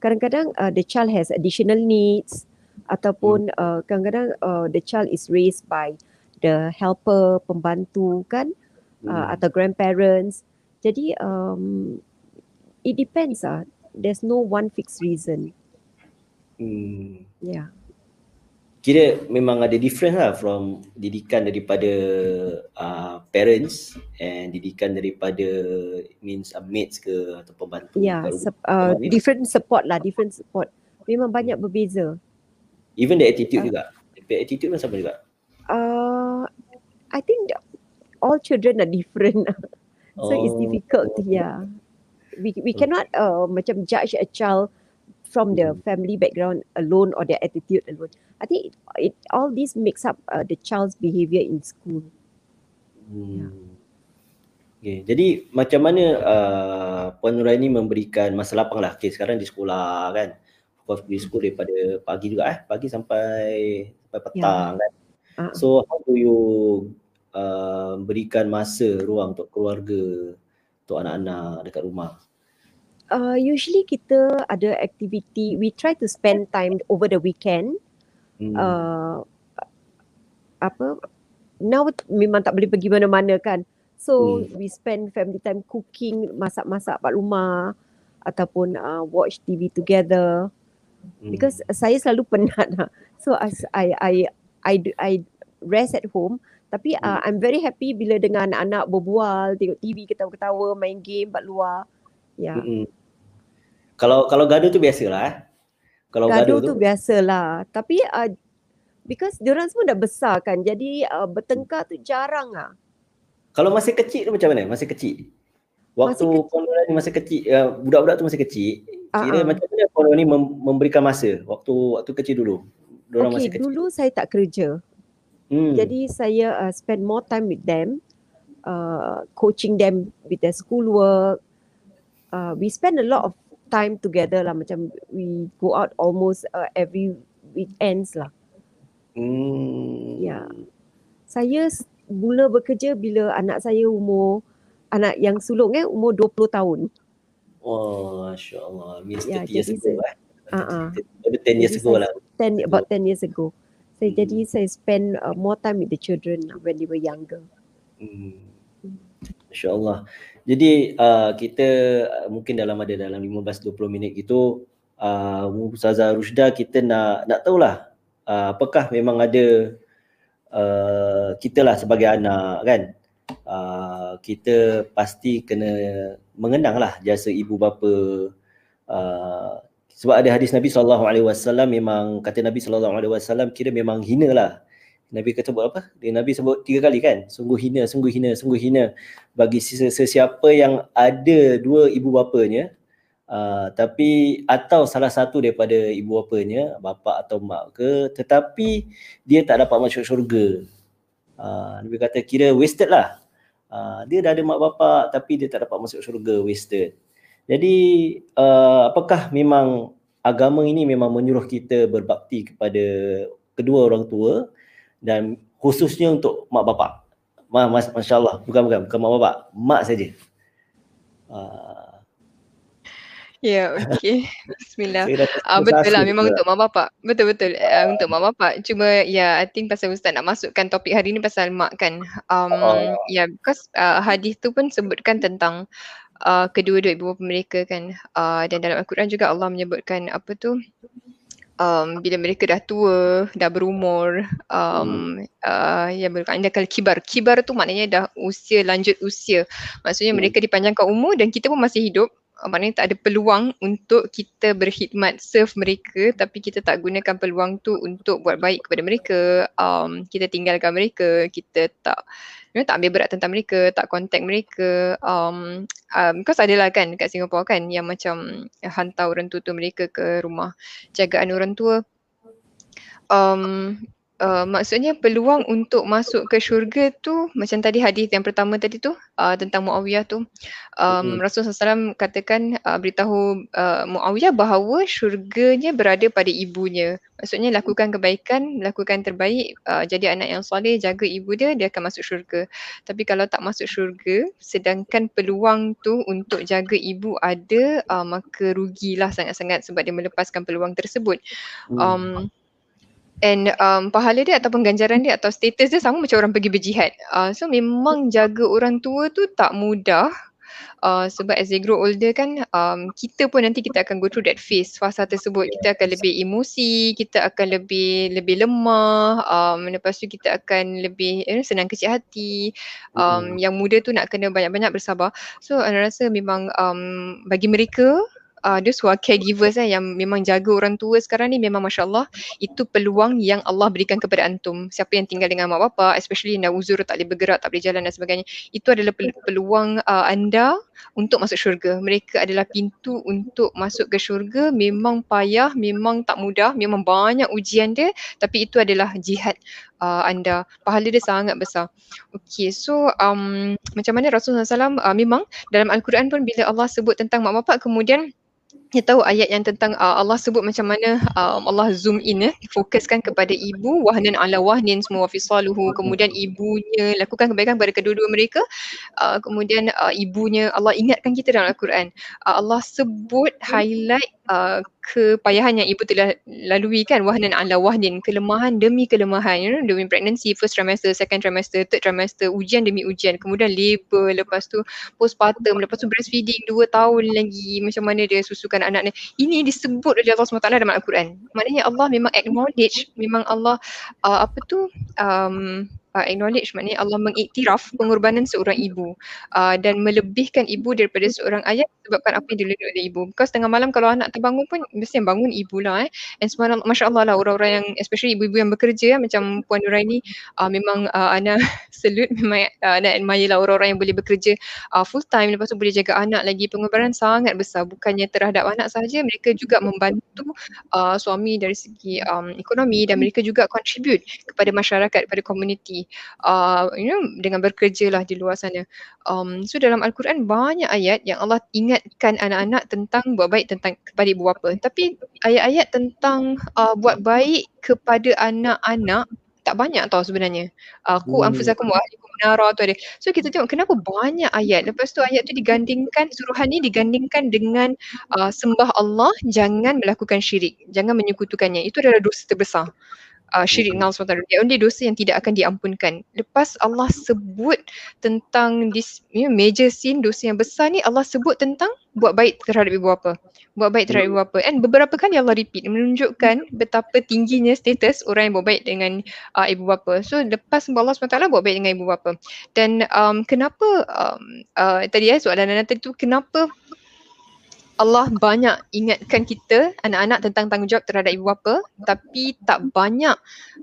kadang-kadang uh, the child has additional needs ataupun hmm. uh, kadang-kadang uh, the child is raised by the helper pembantu kan uh, hmm. uh, atau grandparents jadi um, it depends ah there's no one fixed reason hmm. yeah kira memang ada difference lah from didikan daripada uh, parents and didikan daripada means uh, mates ke atau pembantu yeah sep- uh, different support lah different support memang banyak berbeza. Even the attitude uh, juga. The attitude pun sama juga. Uh, I think all children are different. so oh. it's difficult. Yeah. We we cannot uh, macam judge a child from the hmm. family background alone or their attitude alone. I think it, it all this makes up uh, the child's behavior in school. Hmm. Yeah. Okay, jadi macam mana uh, Puan Nuraini memberikan masa lapang lah. Okay, sekarang di sekolah kan. Of course, di sekolah daripada pagi juga eh. Pagi sampai sampai petang yeah. kan. Uh-huh. So, how do you uh, berikan masa ruang untuk keluarga, untuk anak-anak dekat rumah? Uh, usually kita ada activity, we try to spend time over the weekend. Hmm. Uh, apa, now memang tak boleh pergi mana-mana kan. So hmm. we spend family time cooking, masak-masak kat rumah ataupun uh, watch TV together. Hmm. Because saya selalu penat lah. So as I I I I rest at home tapi uh, hmm. I'm very happy bila dengan anak-anak berbual, tengok TV, ketawa-ketawa, main game kat luar. Ya. Yeah. Hmm. Kalau kalau gaduh tu biasalah eh. Kalau gaduh, gaduh tu, tu biasalah. Tapi uh, because diorang semua dah besar kan. Jadi uh, bertengkar tu jarang ah. Kalau masih kecil tu macam mana? Masih kecil. Waktu Kondora ni masih kecil, uh, budak-budak tu masih kecil. Uh-huh. Kira macam mana Kondora ni mem- memberikan masa waktu waktu kecil dulu? Diorang okay, masih kecil. dulu saya tak kerja. Hmm. Jadi saya uh, spend more time with them, uh, coaching them with their schoolwork. Uh, we spend a lot of time together lah. Macam we go out almost uh, every weekends lah. Hmm. Ya. Yeah. Saya mula bekerja bila anak saya umur anak yang sulung eh umur 20 tahun. Wah, masya-Allah. Means ya, 30 years ago eh. Uh-uh. 10 years ago lah. 10 about 10 years ago. Saya hmm. jadi saya spend uh, more time with the children when they were younger. Hmm. Masya-Allah. Jadi uh, kita uh, mungkin dalam ada dalam 15 20 minit gitu uh, Ustazah Rushda kita nak nak tahulah uh, apakah memang ada uh, kita lah sebagai anak kan? Uh, kita pasti kena mengenang lah jasa ibu bapa uh, sebab ada hadis Nabi SAW memang kata Nabi SAW kira memang hina lah Nabi kata buat apa? Dia Nabi sebut tiga kali kan? Sungguh hina, sungguh hina, sungguh hina bagi sesiapa yang ada dua ibu bapanya Uh, tapi atau salah satu daripada ibu bapanya, bapa atau mak ke, tetapi dia tak dapat masuk syurga. Uh, Nabi kata kira wasted lah. Uh, dia dah ada mak bapa tapi dia tak dapat masuk syurga, wasted. Jadi uh, apakah memang agama ini memang menyuruh kita berbakti kepada kedua orang tua dan khususnya untuk mak bapa. Ma, Masya Allah, bukan, bukan, bukan mak bapa, mak saja. Uh, Ya, okey. Bismillah. Uh, betul lah memang untuk mak bapak. Betul betul uh, untuk mak bapak. Cuma ya yeah, I think pasal ustaz nak masukkan topik hari ni pasal mak kan. Um oh. ya yeah, because uh, hadis tu pun sebutkan tentang uh, kedua-dua ibu bapa mereka kan. Uh, dan dalam Al-Quran juga Allah menyebutkan apa tu? Um, bila mereka dah tua, dah berumur, um, hmm. uh, yang dengan kibar. Kibar tu maknanya dah usia, lanjut usia. Maksudnya hmm. mereka dipanjangkan umur dan kita pun masih hidup uh, maknanya tak ada peluang untuk kita berkhidmat serve mereka tapi kita tak gunakan peluang tu untuk buat baik kepada mereka um, kita tinggalkan mereka kita tak you know, tak ambil berat tentang mereka tak contact mereka um, um, because adalah kan dekat Singapore kan yang macam hantar orang tua tu mereka ke rumah jagaan orang tua. Um, uh, maksudnya peluang untuk masuk ke syurga tu macam tadi hadis yang pertama tadi tu uh, tentang Muawiyah tu um, mm. Rasulullah SAW katakan uh, beritahu uh, Muawiyah bahawa syurganya berada pada ibunya maksudnya lakukan kebaikan lakukan terbaik uh, jadi anak yang soleh jaga ibu dia dia akan masuk syurga tapi kalau tak masuk syurga sedangkan peluang tu untuk jaga ibu ada uh, maka rugilah sangat-sangat sebab dia melepaskan peluang tersebut mm. um, and um, pahala dia ataupun ganjaran dia atau status dia sama macam orang pergi berjihad. Uh, so memang jaga orang tua tu tak mudah uh, sebab as they grow older kan um, kita pun nanti kita akan go through that phase fasa tersebut kita akan lebih emosi kita akan lebih lebih lemah um, lepas tu kita akan lebih you know, senang kecil hati um, mm. yang muda tu nak kena banyak-banyak bersabar so saya rasa memang um, bagi mereka uh, those who are caregivers eh, yang memang jaga orang tua sekarang ni memang Masya Allah itu peluang yang Allah berikan kepada antum. Siapa yang tinggal dengan mak bapak especially yang dah uzur tak boleh bergerak, tak boleh jalan dan sebagainya. Itu adalah peluang uh, anda untuk masuk syurga. Mereka adalah pintu untuk masuk ke syurga. Memang payah, memang tak mudah, memang banyak ujian dia tapi itu adalah jihad uh, anda. Pahala dia sangat besar. Okay so um, macam mana Rasulullah SAW uh, memang dalam Al-Quran pun bila Allah sebut tentang mak bapak kemudian kita tahu ayat yang tentang uh, Allah sebut macam mana uh, Allah zoom in eh, fokuskan kepada ibu wahnan ala wahnin semua fisaluhu kemudian ibunya lakukan kebaikan kepada kedua-dua mereka. Uh, kemudian uh, ibunya Allah ingatkan kita dalam Al-Quran. Uh, Allah sebut highlight uh, kepayahan yang ibu telah lalui kan wahnan ala wahnin kelemahan demi kelemahan you know during pregnancy first trimester second trimester third trimester ujian demi ujian kemudian labor lepas tu postpartum lepas tu breastfeeding dua tahun lagi macam mana dia susukan anak ni. Ini disebut oleh Allah SWT dalam Al-Quran. Maknanya Allah memang acknowledge memang Allah uh, apa tu um, uh, acknowledge maknanya Allah mengiktiraf pengorbanan seorang ibu uh, dan melebihkan ibu daripada seorang ayah sebabkan apa yang dilalui oleh ibu. Because tengah malam kalau anak terbangun pun mesti yang bangun ibu lah eh. And sebenarnya Masya Allah lah orang-orang yang especially ibu-ibu yang bekerja eh, macam Puan Nuraini uh, memang uh, Ana salute memang uh, admire lah orang-orang yang boleh bekerja uh, full time lepas tu boleh jaga anak lagi. Pengorbanan sangat besar bukannya terhadap anak sahaja mereka juga membantu uh, suami dari segi um, ekonomi dan mereka juga contribute kepada masyarakat, kepada komuniti uh, you know dengan bekerja lah di luar sana. Um, so dalam Al-Quran banyak ayat yang Allah ingatkan anak-anak tentang buat baik tentang kepada ibu bapa. Tapi ayat-ayat tentang uh, buat baik kepada anak-anak tak banyak tau sebenarnya. Aku uh, anfusakum wa ahlikum nara tu ada. So kita tengok kenapa banyak ayat. Lepas tu ayat tu digandingkan suruhan ni digandingkan dengan uh, sembah Allah jangan melakukan syirik, jangan menyekutukannya. Itu adalah dosa terbesar uh, syirik dengan Allah SWT. Dia only dosa yang tidak akan diampunkan. Lepas Allah sebut tentang this you know, major sin, dosa yang besar ni Allah sebut tentang buat baik terhadap ibu bapa. Buat baik terhadap ibu bapa. And beberapa kali Allah repeat menunjukkan betapa tingginya status orang yang buat baik dengan uh, ibu bapa. So lepas Allah SWT buat baik dengan ibu bapa. Dan um, kenapa um, uh, tadi ya soalan Nana tadi tu kenapa Allah banyak ingatkan kita anak-anak tentang tanggungjawab terhadap ibu bapa tapi tak banyak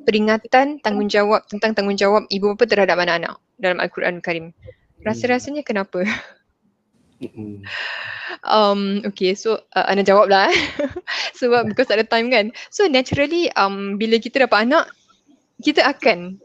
peringatan tanggungjawab tentang tanggungjawab ibu bapa terhadap anak-anak dalam Al-Quran Karim. Rasa-rasanya kenapa? um, okay, so uh, Ana jawab lah eh. Sebab because ada time kan. So naturally um, bila kita dapat anak, kita akan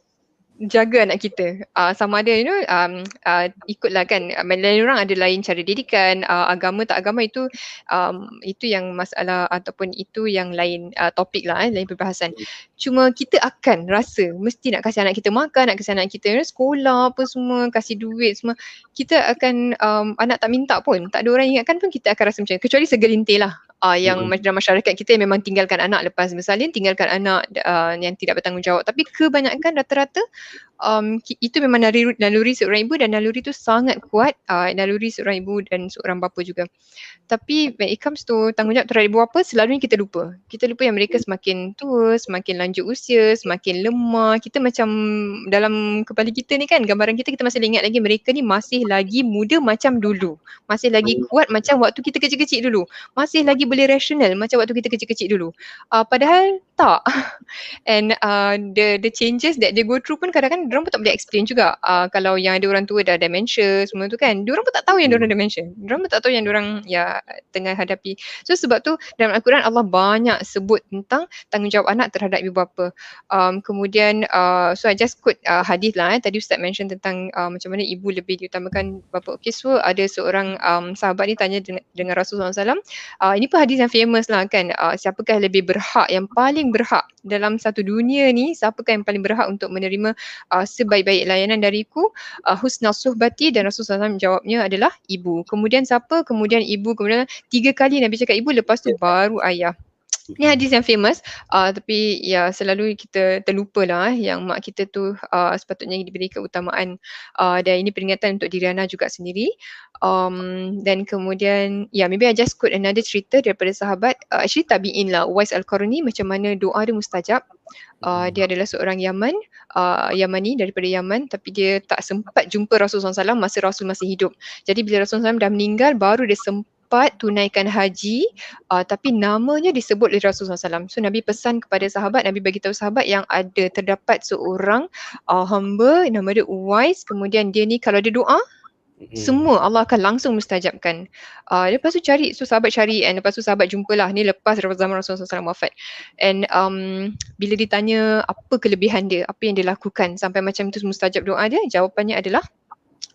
jaga anak kita. Uh, sama ada you know um, uh, ikutlah kan lain orang ada lain cara didikan uh, agama tak agama itu um, itu yang masalah ataupun itu yang lain uh, topik lah eh, lain perbahasan. Cuma kita akan rasa mesti nak kasih anak kita makan nak kasih anak kita you know, sekolah apa semua kasih duit semua kita akan um, anak tak minta pun tak ada orang ingatkan pun kita akan rasa macam kecuali segelintir lah uh, yang mm-hmm. dalam masyarakat kita yang memang tinggalkan anak lepas bersalin tinggalkan anak uh, yang tidak bertanggungjawab tapi kebanyakan rata-rata um, itu memang naluri, naluri seorang ibu dan naluri itu sangat kuat uh, naluri seorang ibu dan seorang bapa juga. Tapi when it comes to tanggungjawab terhadap ibu bapa selalunya kita lupa. Kita lupa yang mereka semakin tua semakin lanjut usia semakin lemah. Kita macam dalam kepala kita ni kan gambaran kita kita masih ingat lagi mereka ni masih lagi muda macam dulu. Masih lagi kuat macam waktu kita kecil-kecil dulu. Masih lagi boleh rational macam waktu kita kecil-kecil dulu. Uh, padahal tak. And uh, the the changes that they go through pun kadang-kadang diorang pun tak boleh explain juga. Uh, kalau yang ada orang tua dah dementia semua tu kan, diorang pun tak tahu yang diorang dementia. Diorang pun tak tahu yang diorang ya tengah hadapi. So sebab tu dalam Al-Quran Allah banyak sebut tentang tanggungjawab anak terhadap ibu bapa. Um, kemudian uh, so I just quote uh, hadis lah eh. Tadi Ustaz mention tentang uh, macam mana ibu lebih diutamakan bapa. Okay so ada seorang um, sahabat ni tanya dengan, dengan Rasulullah SAW. Uh, ini pun hadis yang famous lah kan uh, siapakah lebih berhak yang paling berhak dalam satu dunia ni siapakah yang paling berhak untuk menerima uh, sebaik-baik layanan dariku uh, husnul suhbati dan Rasulullah SAW jawabnya adalah ibu. Kemudian siapa? Kemudian ibu. Kemudian tiga kali Nabi cakap ibu lepas tu baru ayah Ni hadis yang famous. Uh, tapi ya selalu kita terlupa lah eh, yang mak kita tu uh, sepatutnya diberi keutamaan uh, dan ini peringatan untuk diri Ana juga sendiri. Um, dan kemudian ya yeah, maybe I just quote another cerita daripada sahabat. Uh, actually tabi'in lah. Uwais Al-Qarni macam mana doa dia mustajab. Uh, dia adalah seorang Yaman uh, Yamani daripada Yaman tapi dia tak sempat jumpa Rasulullah SAW masa Rasul masih hidup. Jadi bila Rasulullah SAW dah meninggal baru dia sempat dapat tunaikan haji uh, tapi namanya disebut oleh Rasulullah SAW. So Nabi pesan kepada sahabat, Nabi bagi tahu sahabat yang ada terdapat seorang uh, hamba nama dia Uwais kemudian dia ni kalau dia doa hmm. semua Allah akan langsung mustajabkan. Uh, lepas tu cari, so sahabat cari and lepas tu sahabat jumpalah ni lepas zaman Rasulullah SAW wafat. And um, bila ditanya apa kelebihan dia, apa yang dia lakukan sampai macam tu mustajab doa dia, jawapannya adalah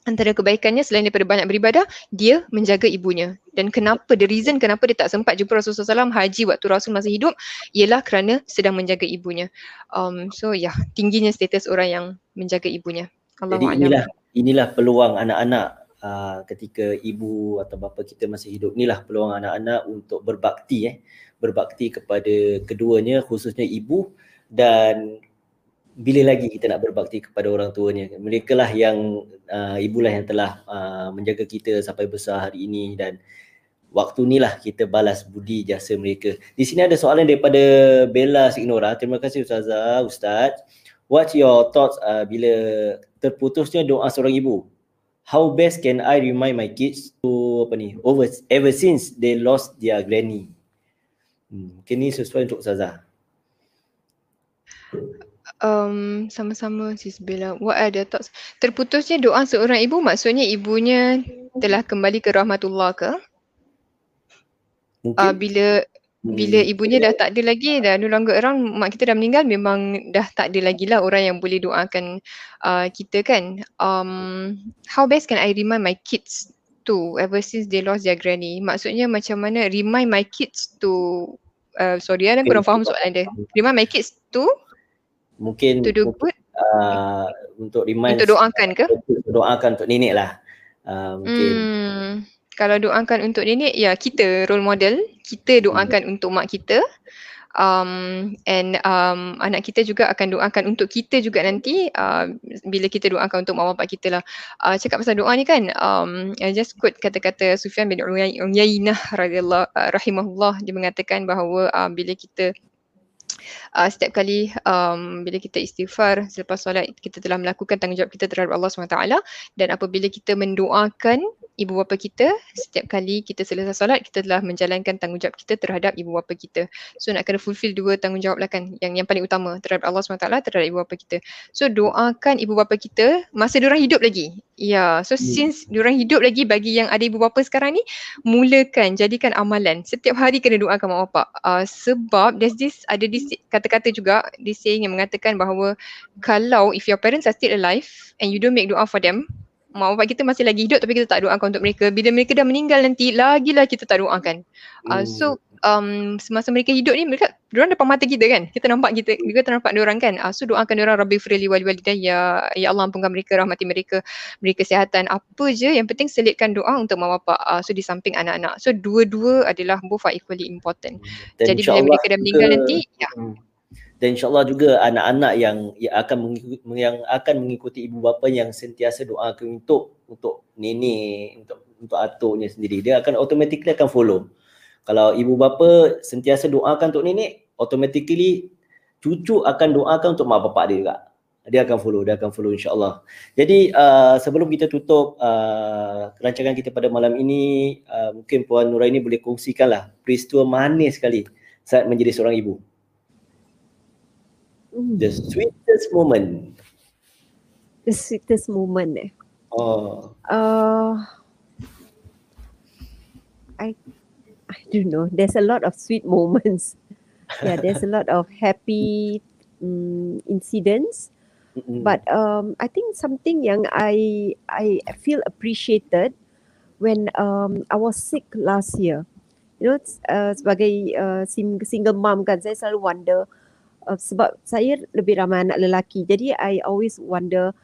antara kebaikannya selain daripada banyak beribadah, dia menjaga ibunya. Dan kenapa, the reason kenapa dia tak sempat jumpa Rasulullah SAW haji waktu Rasul masih hidup, ialah kerana sedang menjaga ibunya. Um, so ya, yeah, tingginya status orang yang menjaga ibunya. Allah Jadi inilah, inilah peluang anak-anak uh, ketika ibu atau bapa kita masih hidup. Inilah peluang anak-anak untuk berbakti. Eh. Berbakti kepada keduanya, khususnya ibu dan bila lagi kita nak berbakti kepada orang tuanya? Mereka lah yang uh, ibulah yang telah uh, menjaga kita sampai besar hari ini dan waktu ni lah kita balas budi jasa mereka. Di sini ada soalan daripada Bella Signora. Terima kasih Ustazah. Ustaz what's your thoughts uh, bila terputusnya doa seorang ibu? How best can I remind my kids to apa ni over ever since they lost their granny? Hmm, mungkin ni sesuai untuk Ustazah um, sama-sama Sis Bella. What are the thoughts? Terputusnya doa seorang ibu maksudnya ibunya telah kembali ke rahmatullah ke? Mungkin. Uh, bila bila hmm. ibunya dah tak ada lagi dah no longer around mak kita dah meninggal memang dah tak ada lagi lah orang yang boleh doakan uh, kita kan um, how best can I remind my kids to ever since they lost their granny maksudnya macam mana remind my kids to uh, sorry ya, kurang faham soalan dia remind my kids to mungkin to do good uh, untuk remind untuk doakan ke? untuk doakan untuk nenek lah. Uh, mungkin. Hmm, kalau doakan untuk nenek ya kita role model. Kita doakan hmm. untuk mak kita. Um, and um, anak kita juga akan doakan untuk kita juga nanti uh, bila kita doakan untuk mak bapak kita lah. Uh, cakap pasal doa ni kan um, I just quote kata-kata Sufyan bin Uyainah radhiyallahu uh, rahimahullah. Dia mengatakan bahawa uh, bila kita uh, setiap kali um, bila kita istighfar selepas solat kita telah melakukan tanggungjawab kita terhadap Allah SWT dan apabila kita mendoakan ibu bapa kita setiap kali kita selesai solat kita telah menjalankan tanggungjawab kita terhadap ibu bapa kita so nak kena fulfill dua tanggungjawab lah kan yang yang paling utama terhadap Allah SWT terhadap ibu bapa kita so doakan ibu bapa kita masa diorang hidup lagi ya yeah. so hmm. since diorang hidup lagi bagi yang ada ibu bapa sekarang ni mulakan jadikan amalan setiap hari kena doakan mak bapak uh, sebab there's this ada this kata-kata juga this saying yang mengatakan bahawa kalau if your parents are still alive and you don't make doa for them mak bapak kita masih lagi hidup tapi kita tak doakan untuk mereka. Bila mereka dah meninggal nanti lagilah kita tak doakan. Uh, so um, semasa mereka hidup ni mereka diorang depan mata kita kan? Kita nampak kita kita nampak diorang kan? Uh, so doakan diorang rabbi firli wali walidah ya ya Allah ampunkan mereka rahmati mereka mereka kesihatan. Apa je yang penting selitkan doa untuk mak bapak uh, so di samping anak-anak. So dua-dua adalah both are equally important. Dan jadi bila mereka dah meninggal nanti ya. Hmm dan insyaallah juga anak-anak yang yang akan mengikuti yang akan mengikuti ibu bapa yang sentiasa doakan untuk untuk nenek untuk untuk atuknya sendiri. Dia akan automatically akan follow. Kalau ibu bapa sentiasa doakan untuk nenek automatically cucu akan doakan untuk mak bapak dia juga. Dia akan follow dia akan follow insyaallah. Jadi uh, sebelum kita tutup uh, rancangan kita pada malam ini uh, mungkin puan Nuraini boleh kongsikanlah peristiwa manis sekali saat menjadi seorang ibu The sweetest moment. The sweetest moment eh. Oh. Uh, I I don't know. There's a lot of sweet moments. yeah, there's a lot of happy um, incidents. Mm-hmm. But um, I think something yang I I feel appreciated when um, I was sick last year. You know, uh, sebagai uh, single mom kan, saya selalu wonder uh, sebab saya lebih ramai anak lelaki. Jadi I always wonder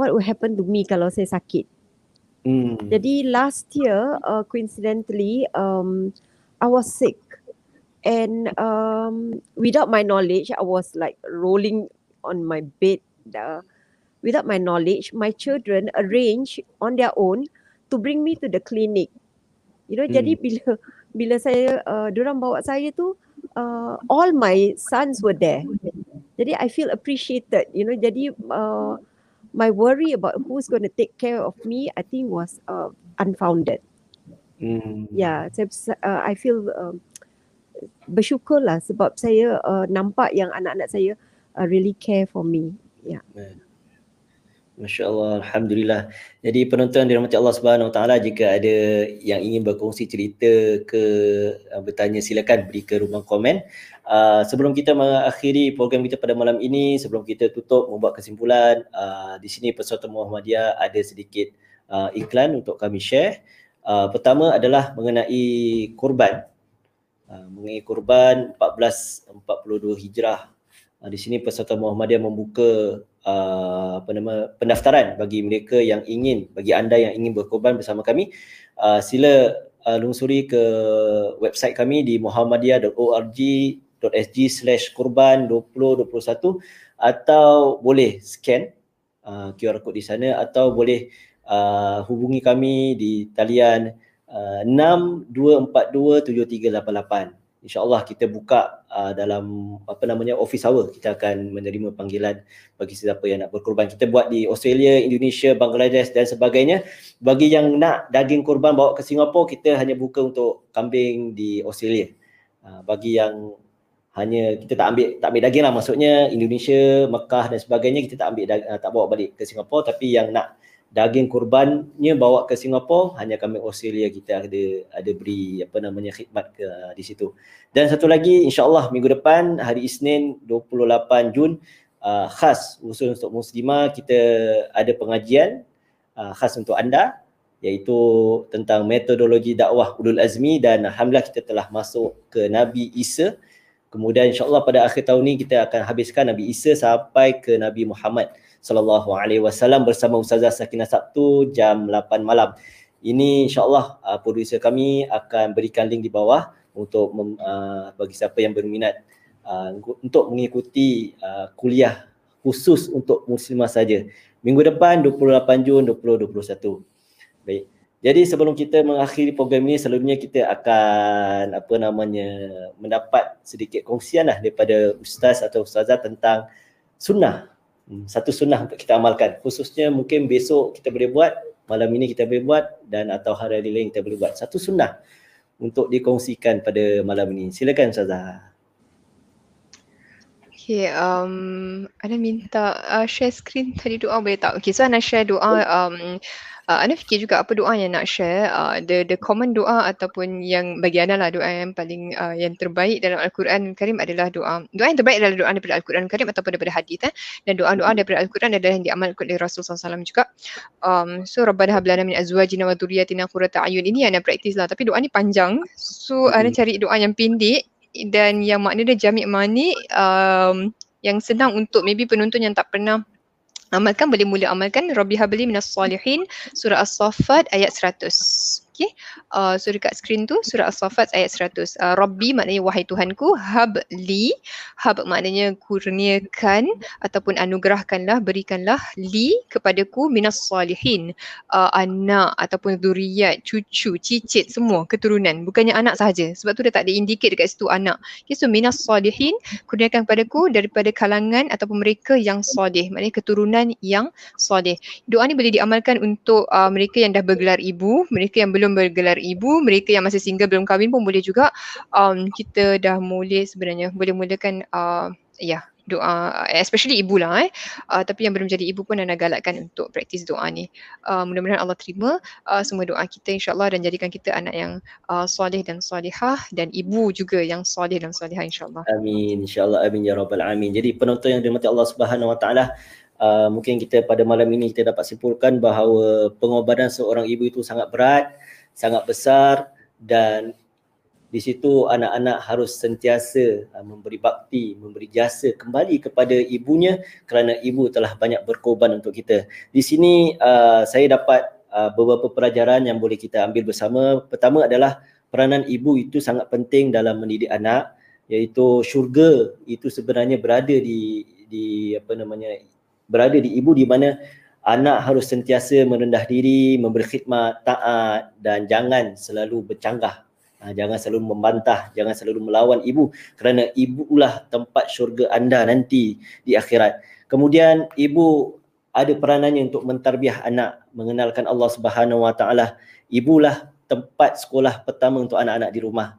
what will happen to me kalau saya sakit. Hmm. Jadi last year uh, coincidentally um I was sick and um without my knowledge I was like rolling on my bed uh, without my knowledge my children arrange on their own to bring me to the clinic. You know hmm. jadi bila bila saya uh, diorang bawa saya tu uh, all my sons were there. Jadi I feel appreciated, you know. Jadi uh, my worry about who's going to take care of me, I think was uh, unfounded. Ya, yeah, saya uh, I feel uh, bersyukurlah sebab saya uh, nampak yang anak-anak saya uh, really care for me. Ya. Yeah. Masya Allah, Alhamdulillah. Jadi penonton dirahmati Allah Subhanahu Taala jika ada yang ingin berkongsi cerita ke uh, bertanya silakan beri ke ruang komen. Uh, sebelum kita mengakhiri program kita pada malam ini, sebelum kita tutup membuat kesimpulan, uh, di sini Persatuan Muhammadiyah ada sedikit uh, iklan untuk kami share. Uh, pertama adalah mengenai kurban. Uh, mengenai kurban 1442 Hijrah. Uh, di sini Persatuan Muhammadiyah membuka Uh, apa nama pendaftaran bagi mereka yang ingin bagi anda yang ingin berkorban bersama kami. Uh, sila uh, lungsuri ke website kami di muhammadiyah.org.sg/kurban 2021 atau boleh scan uh, QR code di sana atau boleh uh, hubungi kami di talian uh, 62427388 insyaallah kita buka uh, dalam apa namanya office hour kita akan menerima panggilan bagi sesiapa yang nak berkorban. Kita buat di Australia, Indonesia, Bangladesh dan sebagainya. Bagi yang nak daging korban bawa ke Singapura kita hanya buka untuk kambing di Australia. Uh, bagi yang hanya kita tak ambil tak ambil daging lah. Maksudnya Indonesia, Mekah dan sebagainya kita tak ambil uh, tak bawa balik ke Singapura tapi yang nak daging kurbannya bawa ke Singapura hanya kami Australia kita ada ada beri apa namanya khidmat ke uh, di situ. Dan satu lagi insyaallah minggu depan hari Isnin 28 Jun uh, khas khusus untuk muslimah kita ada pengajian uh, khas untuk anda iaitu tentang metodologi dakwah ulul azmi dan alhamdulillah kita telah masuk ke Nabi Isa. Kemudian insyaallah pada akhir tahun ni kita akan habiskan Nabi Isa sampai ke Nabi Muhammad sallallahu alaihi wasallam bersama Ustazah Sakinah Sabtu jam 8 malam. Ini insyaallah uh, producer kami akan berikan link di bawah untuk mem, uh, bagi siapa yang berminat uh, untuk mengikuti uh, kuliah khusus untuk muslimah saja. Minggu depan 28 Jun 2021. Baik. Jadi sebelum kita mengakhiri program ini selalunya kita akan apa namanya mendapat sedikit kongsian lah daripada ustaz atau ustazah tentang sunnah satu sunnah untuk kita amalkan. Khususnya mungkin besok kita boleh buat malam ini kita boleh buat dan atau hari-hari lain kita boleh buat. Satu sunnah untuk dikongsikan pada malam ini. Silakan Ustazah. Okay, um, Ana minta uh, share screen. Tadi doa boleh tak? Okay, so Ana share doa um, uh, Ana fikir juga apa doa yang nak share? Uh, the the common doa ataupun yang bagi Ana lah doa yang paling uh, yang terbaik dalam Al-Quran Karim adalah doa. Doa yang terbaik adalah doa daripada Al-Quran Karim ataupun daripada hadis eh. Dan doa-doa daripada Al-Quran adalah yang diamalkan oleh Rasulullah SAW juga. Um, so Rabbana hablana min azwajina wa dhurriyyatina qurrata ayun. Ini Ana praktis lah tapi doa ni panjang. So Ana cari doa yang pendek dan yang makna dia jamik mani um, yang senang untuk maybe penonton yang tak pernah amalkan boleh mula amalkan. Rabbi habli minas salihin. Surah as-saffat ayat 100 Okay. Uh, so dekat screen tu surah As-Saffat ayat 100. Uh, Rabbi maknanya wahai Tuhanku, hab li. Hab maknanya kurniakan ataupun anugerahkanlah, berikanlah li kepadaku minas salihin. Uh, anak ataupun zuriat, cucu, cicit semua keturunan. Bukannya anak sahaja. Sebab tu dia tak ada indicate dekat situ anak. Okay, so minas salihin kurniakan kepadaku daripada kalangan ataupun mereka yang salih. Maknanya keturunan yang salih. Doa ni boleh diamalkan untuk uh, mereka yang dah bergelar ibu, mereka yang belum belum bergelar ibu, mereka yang masih single belum kahwin pun boleh juga. Um, kita dah mula sebenarnya boleh mulakan uh, ya yeah, doa especially ibu lah eh. Uh, tapi yang belum jadi ibu pun anda galakkan untuk praktis doa ni. Uh, mudah-mudahan Allah terima uh, semua doa kita insyaallah dan jadikan kita anak yang uh, soleh dan solehah dan ibu juga yang soleh dan solehah insyaallah. Amin insyaallah. Amin ya rabbal alamin. Jadi penonton yang dirahmati Allah Subhanahu wa taala uh, mungkin kita pada malam ini kita dapat simpulkan bahawa pengorbanan seorang ibu itu sangat berat sangat besar dan di situ anak-anak harus sentiasa uh, memberi bakti, memberi jasa kembali kepada ibunya kerana ibu telah banyak berkorban untuk kita. Di sini uh, saya dapat uh, beberapa pelajaran yang boleh kita ambil bersama. Pertama adalah peranan ibu itu sangat penting dalam mendidik anak iaitu syurga itu sebenarnya berada di di apa namanya berada di ibu di mana anak harus sentiasa merendah diri, memberi khidmat, taat dan jangan selalu bercanggah. Ha, jangan selalu membantah, jangan selalu melawan ibu kerana ibulah tempat syurga anda nanti di akhirat. Kemudian ibu ada peranannya untuk mentarbiah anak, mengenalkan Allah Subhanahu Wa Taala. Ibulah tempat sekolah pertama untuk anak-anak di rumah.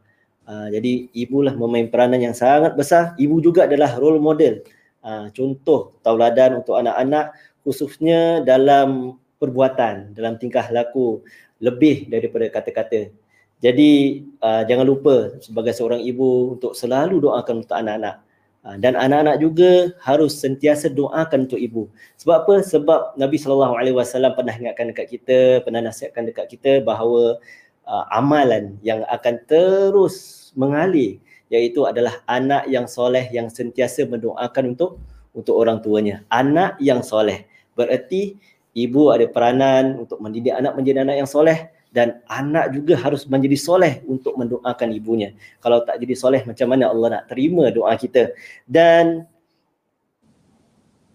Uh, jadi ibulah memain peranan yang sangat besar. Ibu juga adalah role model. Uh, contoh tauladan untuk anak-anak khususnya dalam perbuatan, dalam tingkah laku lebih daripada kata-kata. Jadi uh, jangan lupa sebagai seorang ibu untuk selalu doakan untuk anak-anak. Uh, dan anak-anak juga harus sentiasa doakan untuk ibu. Sebab apa? Sebab Nabi sallallahu alaihi wasallam pernah ingatkan dekat kita, pernah nasihatkan dekat kita bahawa uh, amalan yang akan terus mengalir iaitu adalah anak yang soleh yang sentiasa mendoakan untuk untuk orang tuanya. Anak yang soleh. Bererti ibu ada peranan untuk mendidik anak menjadi anak yang soleh dan anak juga harus menjadi soleh untuk mendoakan ibunya. Kalau tak jadi soleh macam mana Allah nak terima doa kita? Dan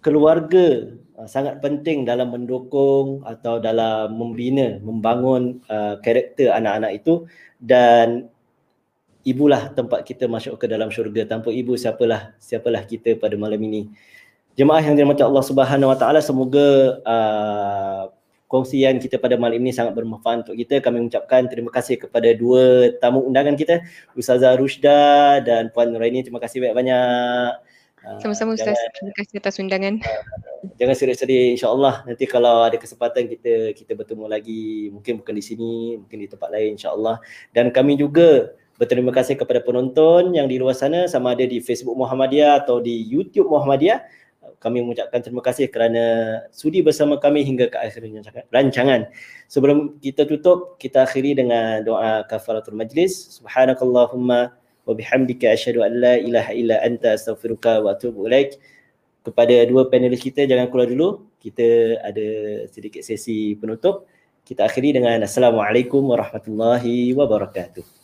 keluarga uh, sangat penting dalam mendukung atau dalam membina, membangun uh, karakter anak-anak itu dan ibulah tempat kita masuk ke dalam syurga. Tanpa ibu siapalah siapalah kita pada malam ini. Jemaah yang dirahmati Allah Subhanahu Wa Taala semoga uh, kongsian kita pada malam ini sangat bermanfaat untuk kita. Kami mengucapkan terima kasih kepada dua tamu undangan kita, Ustazah Rushda dan Puan Nuraini. Terima kasih banyak-banyak. Ah, Sama-sama Ustaz. Terima kasih atas undangan. Uh, jangan sedih-sedih insya-Allah. Nanti kalau ada kesempatan kita kita bertemu lagi, mungkin bukan di sini, mungkin di tempat lain insya-Allah. Dan kami juga berterima kasih kepada penonton yang di luar sana sama ada di Facebook Muhammadiyah atau di YouTube Muhammadiyah kami mengucapkan terima kasih kerana sudi bersama kami hingga ke akhir rancangan. Sebelum kita tutup, kita akhiri dengan doa kafaratul majlis. Subhanakallahumma wa bihamdika asyhadu an la ilaha illa anta astaghfiruka wa atubu ilaik. Kepada dua panelis kita jangan keluar dulu. Kita ada sedikit sesi penutup. Kita akhiri dengan assalamualaikum warahmatullahi wabarakatuh.